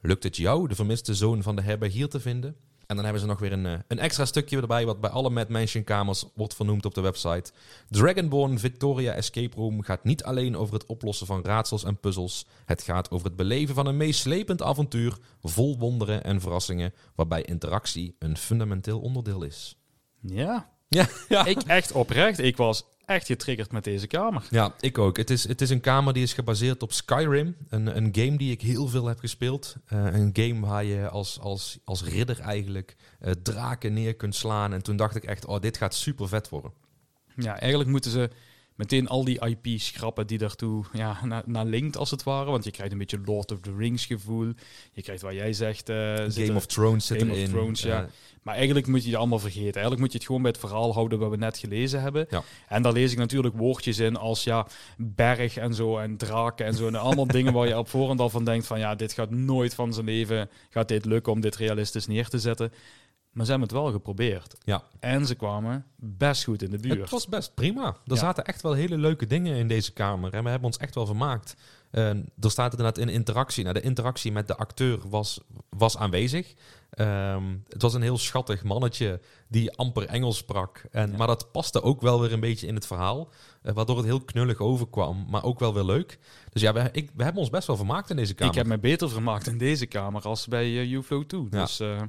Lukt het jou de vermiste zoon van de herbergier te vinden? En dan hebben ze nog weer een, eh, een extra stukje erbij, wat bij alle Mad Mansion kamers wordt vernoemd op de website. Dragonborn Victoria Escape Room gaat niet alleen over het oplossen van raadsels en puzzels. Het gaat over het beleven van een meeslepend avontuur, vol wonderen en verrassingen, waarbij interactie een fundamenteel onderdeel is. Ja. Ja, ja. Ik echt oprecht. Ik was echt getriggerd met deze kamer. Ja, ik ook. Het is, het is een kamer die is gebaseerd op Skyrim. Een, een game die ik heel veel heb gespeeld. Uh, een game waar je als, als, als ridder eigenlijk uh, draken neer kunt slaan. En toen dacht ik echt, oh, dit gaat super vet worden. Ja, eigenlijk moeten ze meteen al die IP schrappen die daartoe ja, naar, naar linkt, als het ware. Want je krijgt een beetje Lord of the Rings gevoel. Je krijgt wat jij zegt... Uh, Game of Thrones zit Game erin. of Thrones, ja. Maar eigenlijk moet je het allemaal vergeten. Eigenlijk moet je het gewoon bij het verhaal houden wat we net gelezen hebben. Ja. En daar lees ik natuurlijk woordjes in als ja, berg en zo en draken en zo. En allemaal dingen waar je op voorhand al van denkt van ja, dit gaat nooit van zijn leven, gaat dit lukken om dit realistisch neer te zetten. Maar ze hebben het wel geprobeerd. Ja. En ze kwamen best goed in de buurt. Het was best prima. Er Ja. zaten echt wel hele leuke dingen in deze kamer. En we hebben ons echt wel vermaakt. Uh, er staat inderdaad in interactie. Nou, de interactie met de acteur was, was aanwezig. Um, het was een heel schattig mannetje die amper Engels sprak. En, Ja. Maar dat paste ook wel weer een beetje in het verhaal. Uh, waardoor het heel knullig overkwam, maar ook wel weer leuk. Dus ja, we, ik, we hebben ons best wel vermaakt in deze kamer. Ik heb me beter vermaakt in deze kamer als bij uh, UFO 2. Ja. Dus uh,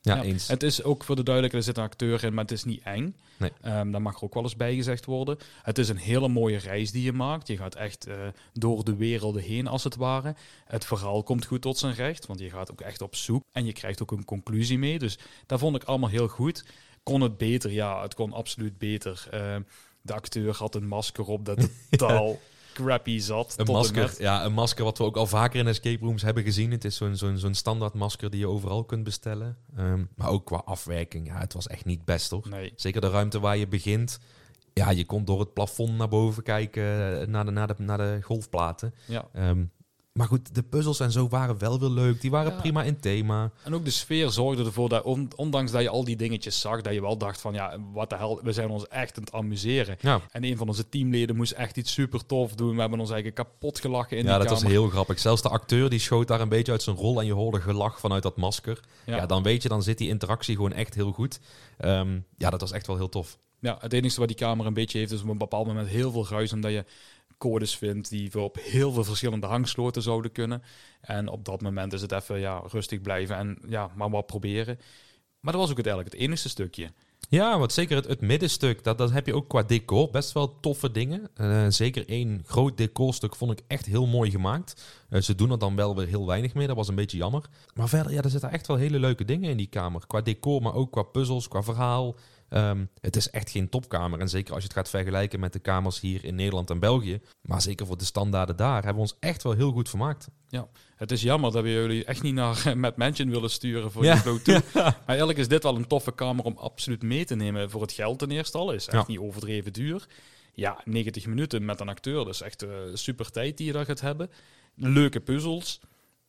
ja, ja, eens. Het is ook voor de duidelijkheid, er zit een acteur in, maar het is niet eng. Nee. Um, daar mag er ook wel eens bij gezegd worden. Het is een hele mooie reis die je maakt. Je gaat echt uh, door de werelden heen, als het ware. Het verhaal komt goed tot zijn recht, want je gaat ook echt op zoek. En je krijgt ook een conclusie mee. Dus dat vond ik allemaal heel goed. Kon het beter? Ja, het kon absoluut beter. Uh, de acteur had een masker op dat totaal crappy zat. Een tot masker, met. ja, een masker wat we ook al vaker in escape rooms hebben gezien. Het is zo'n zo'n zo'n standaard masker die je overal kunt bestellen. Um, maar ook qua afwerking, ja, het was echt niet best hoor. Nee. Zeker de ruimte waar je begint. Ja, je kon door het plafond naar boven kijken, eh, naar de, naar de, naar de golfplaten. Ja. Um, maar goed, de puzzels en zo waren wel weer leuk. Die waren Ja. prima in thema. En ook de sfeer zorgde ervoor dat, on- ondanks dat je al die dingetjes zag, dat je wel dacht van, ja, wat de hel, we zijn ons echt aan het amuseren. Ja, En een van onze teamleden moest echt iets super tof doen. We hebben ons eigenlijk kapot gelachen in ja die dat was heel grappig. Zelfs de acteur die schoot daar een beetje uit zijn rol en je hoorde gelach vanuit dat masker. Ja, Ja. dan weet je, dan zit die interactie gewoon echt heel goed. Um, ja, dat was echt wel heel tof. Ja, het enige wat die kamer een beetje heeft, is op een bepaald moment heel veel ruis, omdat je codes vindt die we op heel veel verschillende hangsloten zouden kunnen. En op dat moment is het even ja, rustig blijven en ja, maar wat proberen. Maar dat was ook uiteindelijk het enige stukje. Ja, want zeker het, het middenstuk, dat, dat heb je ook qua decor best wel toffe dingen. Uh, zeker één groot decorstuk vond ik echt heel mooi gemaakt. Uh, ze doen er dan wel weer heel weinig mee, dat was een beetje jammer. Maar verder, ja, er zitten echt wel hele leuke dingen in die kamer. Qua decor, maar ook qua puzzels, qua verhaal. Um, het is echt geen topkamer. En zeker als je het gaat vergelijken met de kamers hier in Nederland en België. Maar zeker voor de standaarden daar hebben we ons echt wel heel goed vermaakt. Ja, het is jammer dat we jullie echt niet naar Mad Mansion willen sturen voor Ja. je flow toe. Maar eigenlijk is dit wel een toffe kamer om absoluut mee te nemen voor het geld ten eerste al. Is echt Ja. niet overdreven duur. Ja, 90 minuten met een acteur, dus echt eh, super tijd die je daar gaat hebben. Leuke puzzels.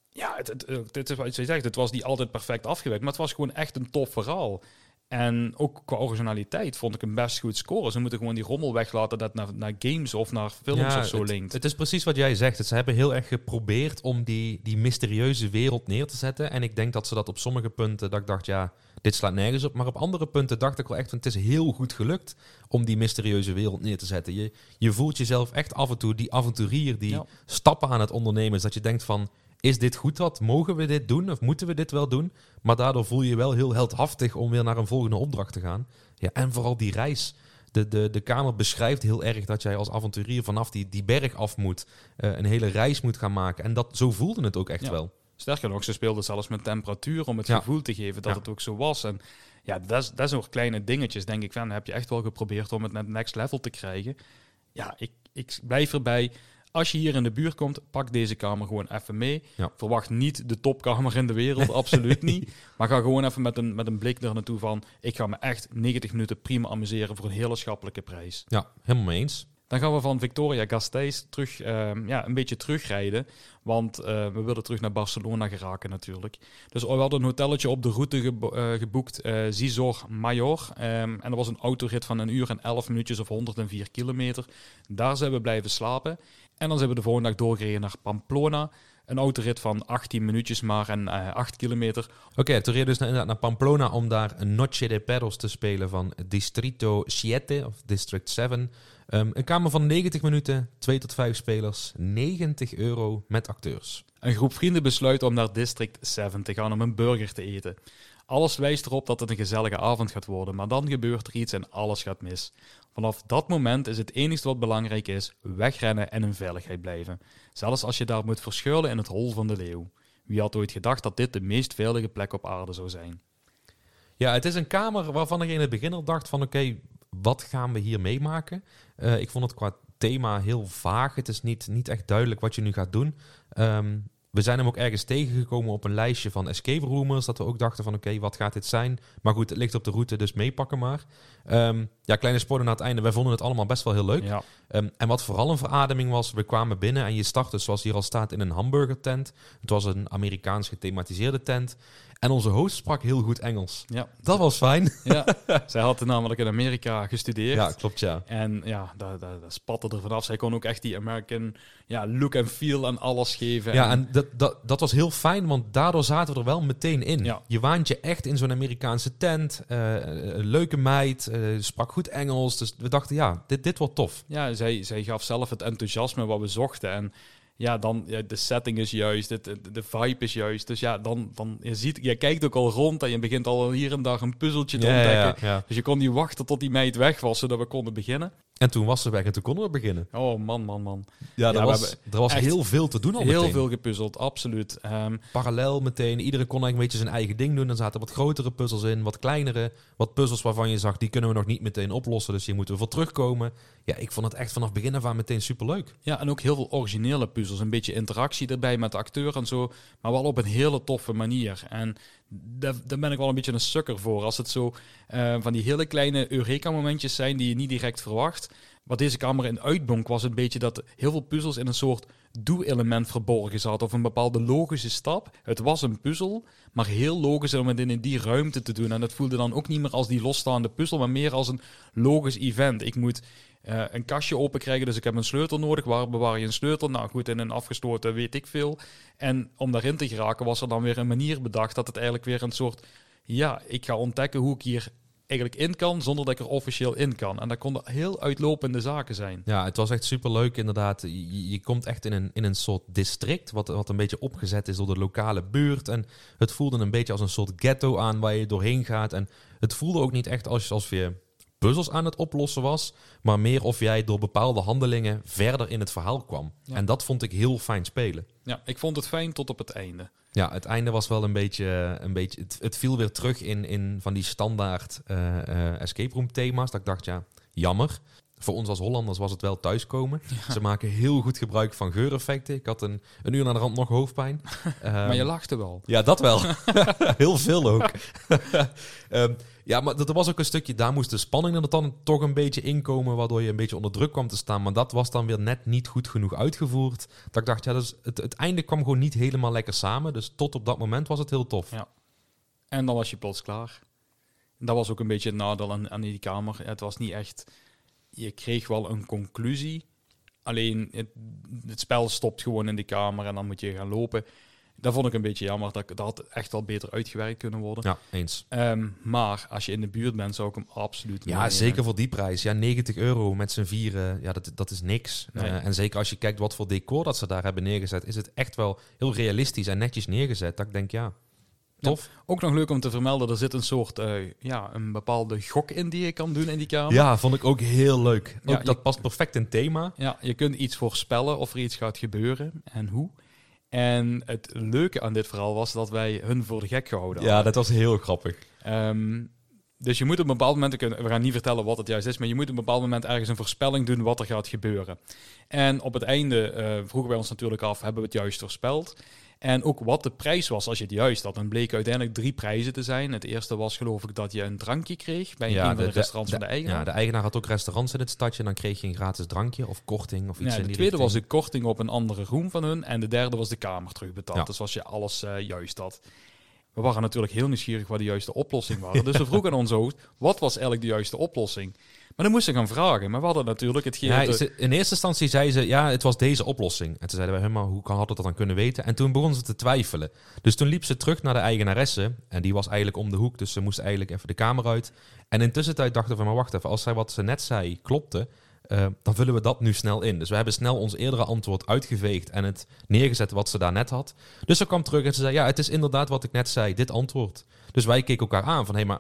Ja, het, het, het, het is wat je zegt, het was niet altijd perfect afgewerkt, maar het was gewoon echt een tof verhaal. En ook qua originaliteit vond ik hem best goed scoren. Ze moeten gewoon die rommel weglaten dat naar, naar games of naar films of zo het, linkt. Het is precies wat jij zegt. Ze hebben heel erg geprobeerd om die, die mysterieuze wereld neer te zetten. En ik denk dat ze dat op sommige punten, dat ik dacht, ja, dit slaat nergens op. Maar op andere punten dacht ik wel echt, van, het is heel goed gelukt om die mysterieuze wereld neer te zetten. Je, je voelt jezelf echt af en toe die avonturier die Ja. stappen aan het ondernemen is. Dat je denkt van, is dit goed wat? Mogen we dit doen? Of moeten we dit wel doen? Maar daardoor voel je je wel heel heldhaftig om weer naar een volgende opdracht te gaan. Ja, en vooral die reis. De, de, de kamer beschrijft heel erg dat jij als avonturier vanaf die, die berg af moet. eh, een hele reis moet gaan maken. En dat, zo voelde het ook echt Ja. wel. Sterker nog, ze speelden zelfs met temperatuur om het Ja. gevoel te geven dat Ja. het ook zo was. En ja, dat is, dat is nog kleine dingetjes, denk ik. Van, heb je echt wel geprobeerd om het naar het next level te krijgen. Ja, ik, ik blijf erbij. Als je hier in de buurt komt, pak deze kamer gewoon even mee. Ja. Verwacht niet de topkamer in de wereld, absoluut niet. Maar ga gewoon even met een, met een blik er naartoe van... ik ga me echt 90 minuten prima amuseren voor een hele schappelijke prijs. Ja, helemaal mee eens. Dan gaan we van Victoria Gasteiz terug, ehm, ja, een beetje terugrijden. Want eh, we willen terug naar Barcelona geraken natuurlijk. Dus we hadden een hotelletje op de route eh, geboekt, eh Zizor Major. Ehm, en dat was een autorit van een uur en 11 minuutjes of 104 kilometer. Daar zijn we blijven slapen. En dan zijn we de volgende dag doorgereden naar Pamplona. Een autorit van 18 minuutjes maar en eh 8 kilometer. Oké, toen reed dus naar, naar Pamplona om daar een Noche de Perros te spelen van Distrito 7 of District 7. Ehm, een kamer van 90 minuten, 2 tot 5 spelers, 90 euro met acteurs. Een groep vrienden besluit om naar District 7 te gaan om een burger te eten. Alles wijst erop dat het een gezellige avond gaat worden, maar dan gebeurt er iets en alles gaat mis. Vanaf dat moment is het enige wat belangrijk is: wegrennen en in veiligheid blijven. Zelfs als je daar moet verschuilen in het hol van de leeuw. Wie had ooit gedacht dat dit de meest veilige plek op aarde zou zijn? Ja, het is een kamer waarvan ik in het begin al dacht van oké, wat gaan we hier meemaken? Eh, ik vond het qua thema heel vaag. Het is niet, niet echt duidelijk wat je nu gaat doen. Ehm, we zijn hem ook ergens tegengekomen op een lijstje van escape roomers. Dat we ook dachten van oké, wat gaat dit zijn? Maar goed, het ligt op de route, dus meepakken maar. Ehm, ja, kleine spoiler naar het einde. Wij vonden het allemaal best wel heel leuk. Ja, Ehm, en wat vooral een verademing was, we kwamen binnen en je startte, zoals hier al staat, in een hamburgertent. Het was een Amerikaans gethematiseerde tent. En onze host sprak heel goed Engels. ja. Dat was fijn. ja. Zij had namelijk in Amerika gestudeerd. Ja, klopt ja. En ja, dat, dat, dat spatte er vanaf. Zij kon ook echt die American ja, look en feel en alles geven. Ja, en dat, dat, dat was heel fijn, want daardoor zaten we er wel meteen in. Ja. Je waant je echt in zo'n Amerikaanse tent. eh, een leuke meid, eh, sprak goed Engels. Dus we dachten, ja, dit, dit wordt tof. Ja, zij, zij gaf zelf het enthousiasme wat we zochten. En ja, dan ja, de setting is juist, het, de vibe is juist. Dus ja, dan, dan je ziet, je kijkt ook al rond en je begint al hier en daar een puzzeltje te ontdekken. ja. Dus je kon niet wachten tot die meid weg was, zodat we konden beginnen. En toen was ze weg en toen konden we beginnen. Oh man, man, man. Ja, er was, er was heel veel te doen al Heel meteen. veel gepuzzeld, absoluut. Ehm, Parallel meteen. Iedereen kon eigenlijk een beetje zijn eigen ding doen. Er zaten wat grotere puzzels in, wat kleinere. Wat puzzels waarvan je zag, die kunnen we nog niet meteen oplossen. Dus hier moeten we voor terugkomen. Ja, ik vond het echt vanaf begin af aan meteen superleuk. Ja, en ook heel veel originele puzzels. Een beetje interactie erbij met de acteur en zo. Maar wel op een hele toffe manier. En daar, ben ik wel een beetje een sukker voor. Als het zo eh, van die hele kleine Eureka-momentjes zijn die je niet direct verwacht. Wat deze kamer in uitbonk was een beetje dat heel veel puzzels in een soort doe-element verborgen zat. Of een bepaalde logische stap. Het was een puzzel, maar heel logisch om het in die ruimte te doen. En het voelde dan ook niet meer als die losstaande puzzel, maar meer als een logisch event. Ik moet eh, een kastje open krijgen, dus ik heb een sleutel nodig. Waar bewaar je een sleutel? Nou goed, in een afgesloten weet ik veel. En om daarin te geraken was er dan weer een manier bedacht dat het eigenlijk weer een soort... Ja, ik ga ontdekken hoe ik hier eigenlijk in kan, zonder dat ik er officieel in kan. En dat konden heel uitlopende zaken zijn. Ja, het was echt superleuk inderdaad. Je, je komt echt in een, in een soort district, wat, wat een beetje opgezet is door de lokale buurt. En het voelde een beetje als een soort ghetto aan waar je doorheen gaat. En het voelde ook niet echt als, alsof je puzzels aan het oplossen was, maar meer of jij door bepaalde handelingen verder in het verhaal kwam. Ja. En dat vond ik heel fijn spelen. Ja, ik vond het fijn tot op het einde. Ja, het einde was wel een beetje... Een beetje het, het viel weer terug in, in van die standaard eh, eh, escape room thema's. Dat ik dacht, ja, jammer. Voor ons als Hollanders was het wel thuiskomen. Ze maken heel goed gebruik van geureffecten. Ik had een, een uur naar de rand nog hoofdpijn. maar je Ehm, lachte wel. ja, dat wel. Heel veel ook. Ehm, ja, maar er was ook een stukje, daar moest de spanning er dan toch een beetje inkomen, waardoor je een beetje onder druk kwam te staan. Maar dat was dan weer net niet goed genoeg uitgevoerd. Dat ik dacht, ja, dus het, het einde kwam gewoon niet helemaal lekker samen. Dus tot op dat moment was het heel tof. Ja. En dan was je plots klaar. Dat was ook een beetje het nadeel aan, aan die kamer. Het was niet echt... Je kreeg wel een conclusie. Alleen het, het spel stopt gewoon in de kamer en dan moet je gaan lopen. Dat vond ik een beetje jammer. Dat, dat had echt wel beter uitgewerkt kunnen worden. Ja, eens. Ehm, maar als je in de buurt bent, zou ik hem absoluut Ja, zeker voor die prijs. Ja, 90 euro met z'n vieren, ja, dat, dat is niks. Nee. Eh, en zeker als je kijkt wat voor decor dat ze daar hebben neergezet, is het echt wel heel realistisch en netjes neergezet. Dat ik denk, ja, tof. Ook nog leuk om te vermelden, er zit een soort, eh, ja, een bepaalde gok in die je kan doen in die kamer. Ja, vond ik ook heel leuk. Ook Ja, je- dat past perfect in thema. Ja, je kunt iets voorspellen of er iets gaat gebeuren en hoe. En het leuke aan dit verhaal was dat wij hun voor de gek gehouden Ja, hadden. dat was heel grappig. Ehm, dus je moet op een bepaald moment, kunnen- we gaan niet vertellen wat het juist is, maar je moet op een bepaald moment ergens een voorspelling doen wat er gaat gebeuren. En op het einde eh, vroegen wij ons natuurlijk af, hebben we het juist voorspeld? En ook wat de prijs was als je het juist had. En bleek uiteindelijk drie prijzen te zijn. Het eerste was geloof ik dat je een drankje kreeg bij Ja, een van de, de- restaurants de- van de eigenaar. Ja, de eigenaar had ook restaurants in het stadje. En dan kreeg je een gratis drankje of korting of iets Ja, in de die tweede was de korting op een andere room van hun. En de derde was de kamer terugbetaald. Ja. Dus als je alles eh, juist had. We waren natuurlijk heel nieuwsgierig wat de juiste oplossing was. Dus we vroegen aan onze host, wat was eigenlijk de juiste oplossing? Maar dan moesten we gaan vragen. Maar we hadden natuurlijk hetgeen... Ja, de- ze- in eerste instantie zei ze, ja, het was deze oplossing. En toen zeiden wij, helemaal, hoe kan hadden dat dan kunnen weten? En toen begon ze te twijfelen. Dus toen liep ze terug naar de eigenaresse. En die was eigenlijk om de hoek, dus ze moest eigenlijk even de kamer uit. En in tussentijd dachten we, maar wacht even, als zij wat ze net zei klopte, eh, dan vullen we dat nu snel in. Dus we hebben snel ons eerdere antwoord uitgeveegd en het neergezet wat ze daar net had. Dus ze kwam terug en ze zei, ja, het is inderdaad wat ik net zei, dit antwoord. Dus wij keken elkaar aan van, hé, maar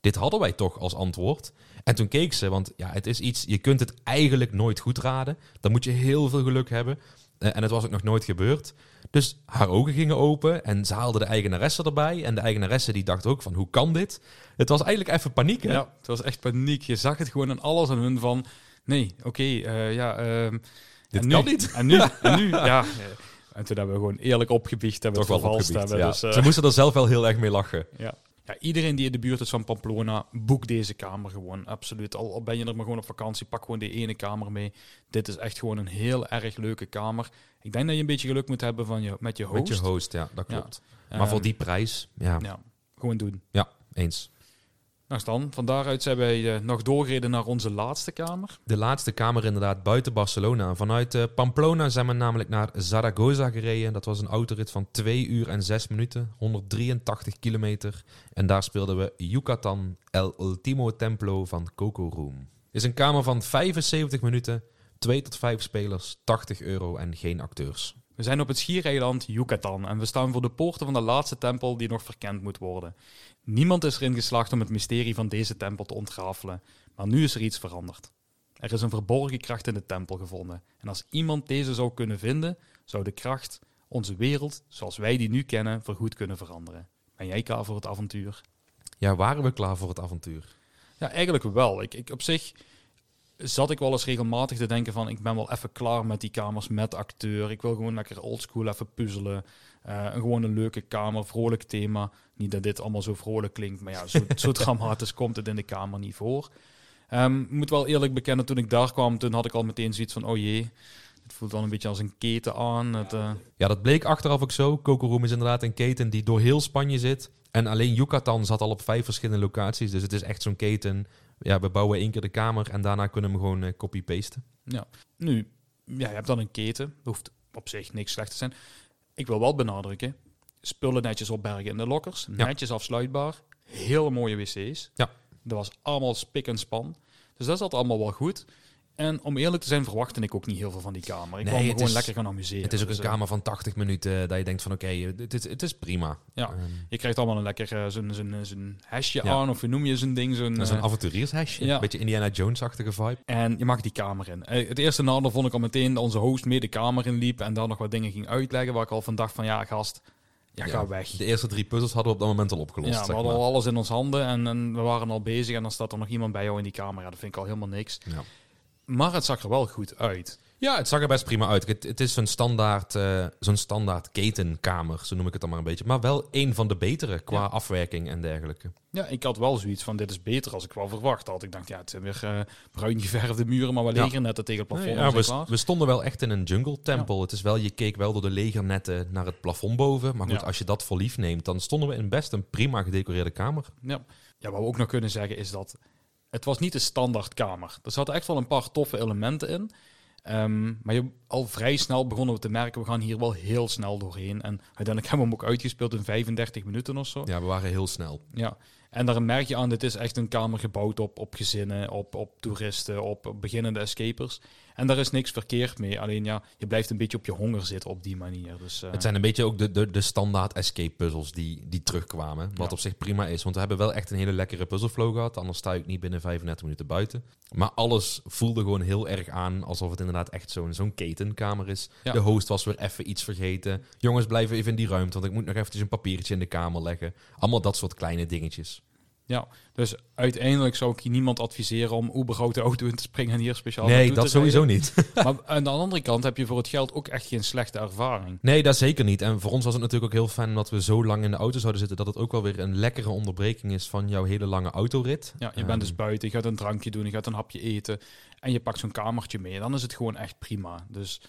dit hadden wij toch als antwoord? En toen keek ze, want ja, het is iets, je kunt het eigenlijk nooit goed raden. Dan moet je heel veel geluk hebben. Eh, en het was ook nog nooit gebeurd. Dus haar ogen gingen open en ze haalde de eigenaresse erbij. En de eigenaresse die dacht ook van, hoe kan dit? Het was eigenlijk even paniek? Ja, het was echt paniek. Je zag het gewoon aan alles aan hun van... Nee, oké, eh, ja... ehm, Dit kan nu? niet. En nu? En nu? Ja. En toen hebben we gewoon eerlijk opgebiecht, hebben we Toch het wel opgebiecht, hebben. ja. Dus, eh, Ze moesten er zelf wel heel erg mee lachen. ja. ja, iedereen die in de buurt is van Pamplona, boek deze kamer gewoon. Absoluut. Al, al ben je er maar gewoon op vakantie, pak gewoon die ene kamer mee. Dit is echt gewoon een heel erg leuke kamer. Ik denk dat je een beetje geluk moet hebben van je, met je host. Met je host, ja, dat Ja. klopt. maar voor Ehm, die prijs, ja, Ja, gewoon doen. eens. Nou dan, van daaruit zijn wij eh, nog doorgereden naar onze laatste kamer. De laatste kamer inderdaad buiten Barcelona. Vanuit eh, Pamplona zijn we namelijk naar Zaragoza gereden. Dat was een autorit van 2 uur en 6 minuten, 183 kilometer. En daar speelden we Yucatan El Ultimo Templo van Coco Room. Is een kamer van 75 minuten, 2 tot 5 spelers, 80 euro en geen acteurs. We zijn op het schiereiland Yucatan en we staan voor de poorten van de laatste tempel die nog verkend moet worden. Niemand is erin geslaagd om het mysterie van deze tempel te ontrafelen, maar nu is er iets veranderd. Er is een verborgen kracht in de tempel gevonden en als iemand deze zou kunnen vinden, zou de kracht onze wereld, zoals wij die nu kennen, voorgoed kunnen veranderen. Ben jij klaar voor het avontuur? Ja, waren we klaar voor het avontuur? Ja, eigenlijk wel. Ik, ik, op zich zat ik wel eens regelmatig te denken van... ik ben wel even klaar met die kamers met acteur. Ik wil gewoon lekker oldschool even puzzelen. Eh, en gewoon een leuke kamer, vrolijk thema. Niet dat dit allemaal zo vrolijk klinkt, maar ja, zo, zo dramatisch komt het in de kamer niet voor. Ehm, ik moet wel eerlijk bekennen, toen ik daar kwam, toen had ik al meteen zoiets van... oh jee, het voelt wel een beetje als een keten aan. Het, eh, Ja, dat bleek achteraf ook zo. Coco Room is inderdaad een keten die door heel Spanje zit. En alleen Yucatan zat al op vijf verschillende locaties. Dus het is echt zo'n keten. Ja, we bouwen één keer de kamer en daarna kunnen we hem gewoon eh, copy-pasten. Nu, ja, je hebt dan een keten. Dat hoeft op zich niks slecht te zijn. Ik wil wel benadrukken. Spullen netjes opbergen in de lokkers. Ja. Netjes afsluitbaar. Hele mooie wc's. Ja. Dat was allemaal spik en span. Dus dat zat allemaal wel goed. En om eerlijk te zijn verwachtte ik ook niet heel veel van die kamer. Ik Nee, wou me gewoon is- lekker gaan amuseren. Het is ook een Dus, eh, kamer van 80 minuten dat je denkt van oké, eh, het, is, het is prima. Ja. Ehm, Je krijgt allemaal een lekker eh, zo'n zo'n zo'n hesje Ja. aan. Of hoe noem je zo'n ding? Zo'n, een eh, avonturiershesje. ja. Een beetje Indiana Jones-achtige vibe. En je mag die kamer in. Het eerste nadeel vond ik al meteen dat onze host mee de kamer in liep en dan nog wat dingen ging uitleggen waar ik al van dacht van ja gast, ja, ga Ja, weg. De eerste drie puzzels hadden we op dat moment al opgelost. Ja, we zeg hadden maar. al alles in ons handen en, en we waren al bezig en dan staat er nog iemand bij jou in die kamer. Ja, dat vind ik al helemaal niks. Ja. Maar het zag er wel goed uit. Ja, het zag er best prima uit. Het, het is zo'n standaard, eh, zo'n standaard ketenkamer, zo noem ik het dan maar een beetje. Maar wel een van de betere qua Ja. afwerking en dergelijke. Ja, ik had wel zoiets van dit is beter als ik wel verwacht had. Ik dacht ja, het zijn weer eh, bruin geverfde muren, maar we Ja. legernetten tegen het plafond. ja, we, stonden wel echt in een jungle tempel. Het is wel, je keek wel door de legernetten naar het plafond boven. Maar goed, als je dat voor lief neemt, dan stonden we in best een prima gedecoreerde kamer. Ja. ja, wat we ook nog kunnen zeggen is dat het was niet de standaard kamer. Er zaten echt wel een paar toffe elementen in. Ehm, maar je, al vrij snel begonnen we te merken, we gaan hier wel heel snel doorheen. En uiteindelijk hebben we hem ook uitgespeeld in 35 minuten of zo. Ja, we waren heel snel. Ja. En daar merk je aan, dit is echt een kamer gebouwd op, op gezinnen, op, op toeristen, op, op beginnende escapers. En daar is niks verkeerd mee. Alleen ja, je blijft een beetje op je honger zitten op die manier. Dus, eh, Het zijn een beetje ook de, de, de standaard escape puzzels die, die terugkwamen. Wat Ja. op zich prima is. Want we hebben wel echt een hele lekkere puzzelflow gehad. Anders sta ik niet binnen 35 minuten buiten. Maar alles voelde gewoon heel erg aan alsof het inderdaad echt zo'n zo'n ketenkamer is. Ja. De host was weer even iets vergeten. Jongens, blijven even in die ruimte. Want ik moet nog eventjes een papiertje in de kamer leggen. Allemaal dat soort kleine dingetjes. Dus uiteindelijk zou ik hier niemand adviseren om überhaupt de auto in te springen en hier speciaal nee, dat te sowieso niet. Maar aan de andere kant heb je voor het geld ook echt geen slechte ervaring. Nee, dat zeker niet. En voor ons was het natuurlijk ook heel fijn omdat we zo lang in de auto zouden zitten, dat het ook wel weer een lekkere onderbreking is van jouw hele lange autorit. Ja, je Ehm, bent dus buiten, je gaat een drankje doen, je gaat een hapje eten en je pakt zo'n kamertje mee. Dan is het gewoon echt prima. Dus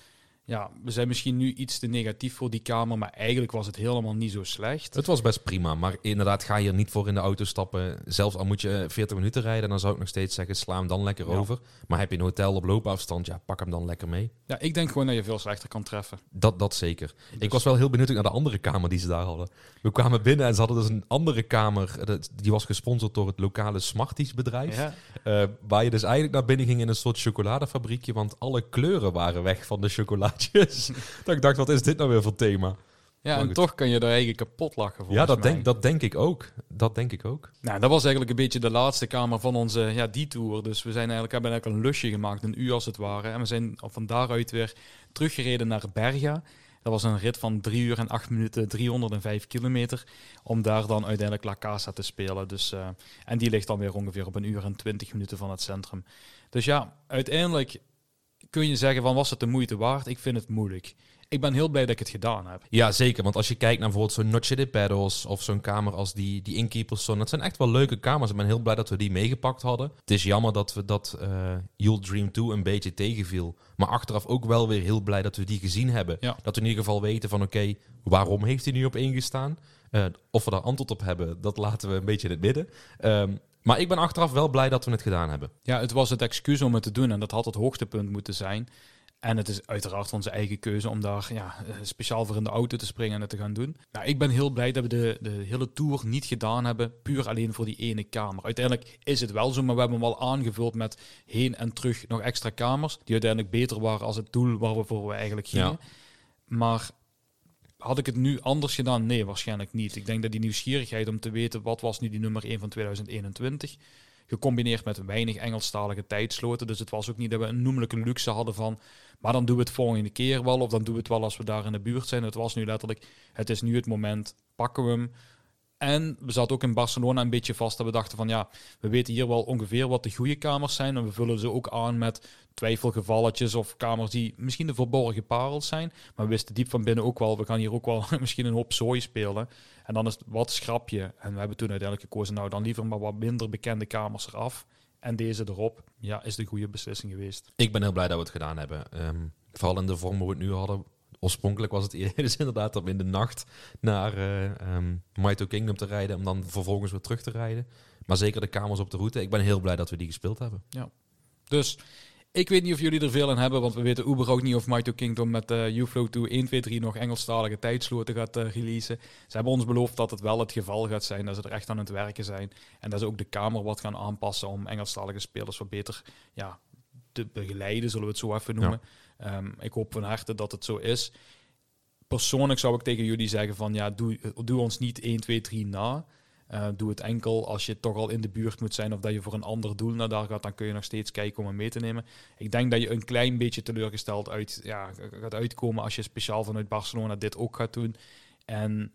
ja, we zijn misschien nu iets te negatief voor die kamer, maar eigenlijk was het helemaal niet zo slecht. Het was best prima, maar inderdaad ga je er niet voor in de auto stappen. Zelfs al moet je 40 minuten rijden, dan zou ik nog steeds zeggen, sla hem dan lekker Ja. over. Maar heb je een hotel op loopafstand, ja, pak hem dan lekker mee. Ja, ik denk gewoon dat je veel slechter kan treffen. Dat, dat zeker. Dus- Ik was wel heel benieuwd naar de andere kamer die ze daar hadden. We kwamen binnen en ze hadden dus een andere kamer. eh, Die was gesponsord door het lokale Smarties bedrijf. Ja, Eh, waar je dus eigenlijk naar binnen ging in een soort chocoladefabriekje. Want alle kleuren waren weg van de chocolaatjes. dat ik dacht, wat is dit nou weer voor thema? ja en toch kan je daar eigenlijk kapot lachen volgens ja, dat mij. denk, dat denk ik ook. Dat denk ik ook. Nou, dat was eigenlijk een beetje de laatste kamer van onze ja, die tour. Dus we zijn eigenlijk, hebben eigenlijk een lusje gemaakt, een uur als het ware. En we zijn van daaruit weer teruggereden naar Berga. Dat was een rit van 3 uur en 8 minuten, 305 kilometer. Om daar dan uiteindelijk La Casa te spelen. Dus, eh, en die ligt dan weer ongeveer op een uur en 20 minuten van het centrum. Dus ja, uiteindelijk kun je zeggen van was het de moeite waard? Ik vind het moeilijk. Ik ben heel blij dat ik het gedaan heb. Ja, zeker. Want als je kijkt naar bijvoorbeeld zo'n Noche de Pedals of zo'n kamer als die, die Innkeepers Zone, dat zijn echt wel leuke kamers. Ik ben heel blij dat we die meegepakt hadden. Het is jammer dat we dat eh You'll Dream 2 een beetje tegenviel. Maar achteraf ook wel weer heel blij dat we die gezien hebben. Ja. Dat we in ieder geval weten van oké, waarom heeft hij nu op één gestaan? Eh, of we daar antwoord op hebben, dat laten we een beetje in het midden. Ehm, maar ik ben achteraf wel blij dat we het gedaan hebben. Ja, het was het excuus om het te doen en dat had het hoogtepunt moeten zijn. En het is uiteraard onze eigen keuze om daar ja, eh, speciaal voor in de auto te springen en het te gaan doen. Nou, ik ben heel blij dat we de, de hele tour niet gedaan hebben, puur alleen voor die ene kamer. Uiteindelijk is het wel zo, maar we hebben hem al aangevuld met heen en terug nog extra kamers, die uiteindelijk beter waren als het doel waar we voor we eigenlijk gingen. Ja. Maar had ik het nu anders gedaan? Nee, waarschijnlijk niet. Ik denk dat die nieuwsgierigheid om te weten wat was nu die nummer 1 van 2021, gecombineerd met weinig Engelstalige tijdsloten. Dus het was ook niet dat we een noemelijke luxe hadden van, maar dan doen we het volgende keer wel, of dan doen we het wel als we daar in de buurt zijn. Het was nu letterlijk, het is nu het moment, pakken we hem. En we zaten ook in Barcelona een beetje vast dat we dachten van ja, we weten hier wel ongeveer wat de goede kamers zijn. En we vullen ze ook aan met twijfelgevalletjes of kamers die misschien de verborgen parels zijn. Maar we wisten diep van binnen ook wel, we gaan hier ook wel misschien een hoop zooi spelen. En dan is het wat schrap je. En we hebben toen uiteindelijk gekozen, nou dan liever maar wat minder bekende kamers eraf. En deze erop, ja, is de goede beslissing geweest. Ik ben heel blij dat we het gedaan hebben. Ehm, vooral in de vorm hoe we het nu hadden. Oorspronkelijk was het eerder dus inderdaad om in de nacht naar eh ehm, Maito Kingdom te rijden. Om dan vervolgens weer terug te rijden. Maar zeker de kamers op de route. Ik ben heel blij dat we die gespeeld hebben. Dus ik weet niet of jullie er veel aan hebben, want we weten überhaupt niet of Mighty Kingdom met uh, UFlow 2 1, 2, 3 nog Engelstalige tijdsloten gaat uh, releasen. Ze hebben ons beloofd dat het wel het geval gaat zijn, dat ze er echt aan het werken zijn. En dat ze ook de kamer wat gaan aanpassen om Engelstalige spelers wat beter ja, te begeleiden, zullen we het zo even noemen. Ja. Um, ik hoop van harte dat het zo is. Persoonlijk zou ik tegen jullie zeggen van ja, doe, doe ons niet 1, 2, 3 na. Uh, doe het enkel als je toch al in de buurt moet zijn of dat je voor een ander doel naar daar gaat, dan kun je nog steeds kijken om hem mee te nemen. Ik denk dat je een klein beetje teleurgesteld uit, ja, gaat uitkomen als je speciaal vanuit Barcelona dit ook gaat doen. En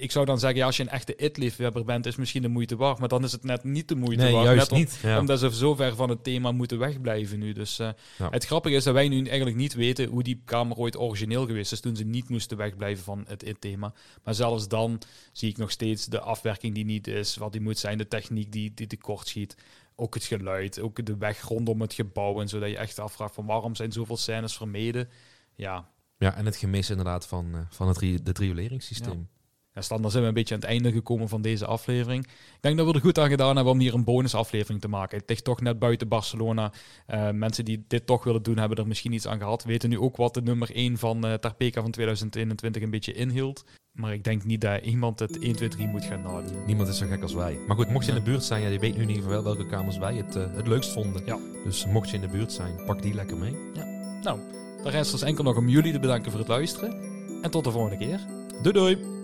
ik zou dan zeggen, ja, als je een echte it-liefhebber bent, is misschien de moeite waard. Maar dan is het net niet de moeite nee, waard. Juist net niet. Om, ja. Omdat ze zo ver van het thema moeten wegblijven nu. Dus uh, Ja. het grappige is dat wij nu eigenlijk niet weten hoe die kamer ooit origineel geweest is. Toen ze niet moesten wegblijven van het it-thema. Maar zelfs dan zie ik nog steeds de afwerking die niet is, wat die moet zijn, de techniek die, die tekort schiet. Ook het geluid, ook de weg rondom het gebouw. En zodat je echt afvraagt van waarom zijn zoveel scènes vermeden. Ja, Ja, en het gemis inderdaad van, uh, van het, het rioleringssysteem. Standaard zijn we een beetje aan het einde gekomen van deze aflevering. Ik denk dat we er goed aan gedaan hebben om hier een bonusaflevering te maken. Het ligt toch net buiten Barcelona. Uh, mensen die dit toch willen doen, hebben er misschien iets aan gehad. Weten nu ook wat de nummer 1 van uh, Tarpeka van 2021 een beetje inhield. Maar ik denk niet dat iemand het 1, 2, 3 moet gaan nadoen. Niemand is zo gek als wij. Maar goed, mocht je in de buurt zijn, ja, je weet nu in ieder geval welke kamers wij het, uh, het leukst vonden. Ja. Dus mocht je in de buurt zijn, pak die lekker mee. Ja. Nou, dan rest ons enkel nog om jullie te bedanken voor het luisteren. En tot de volgende keer. Doei doei!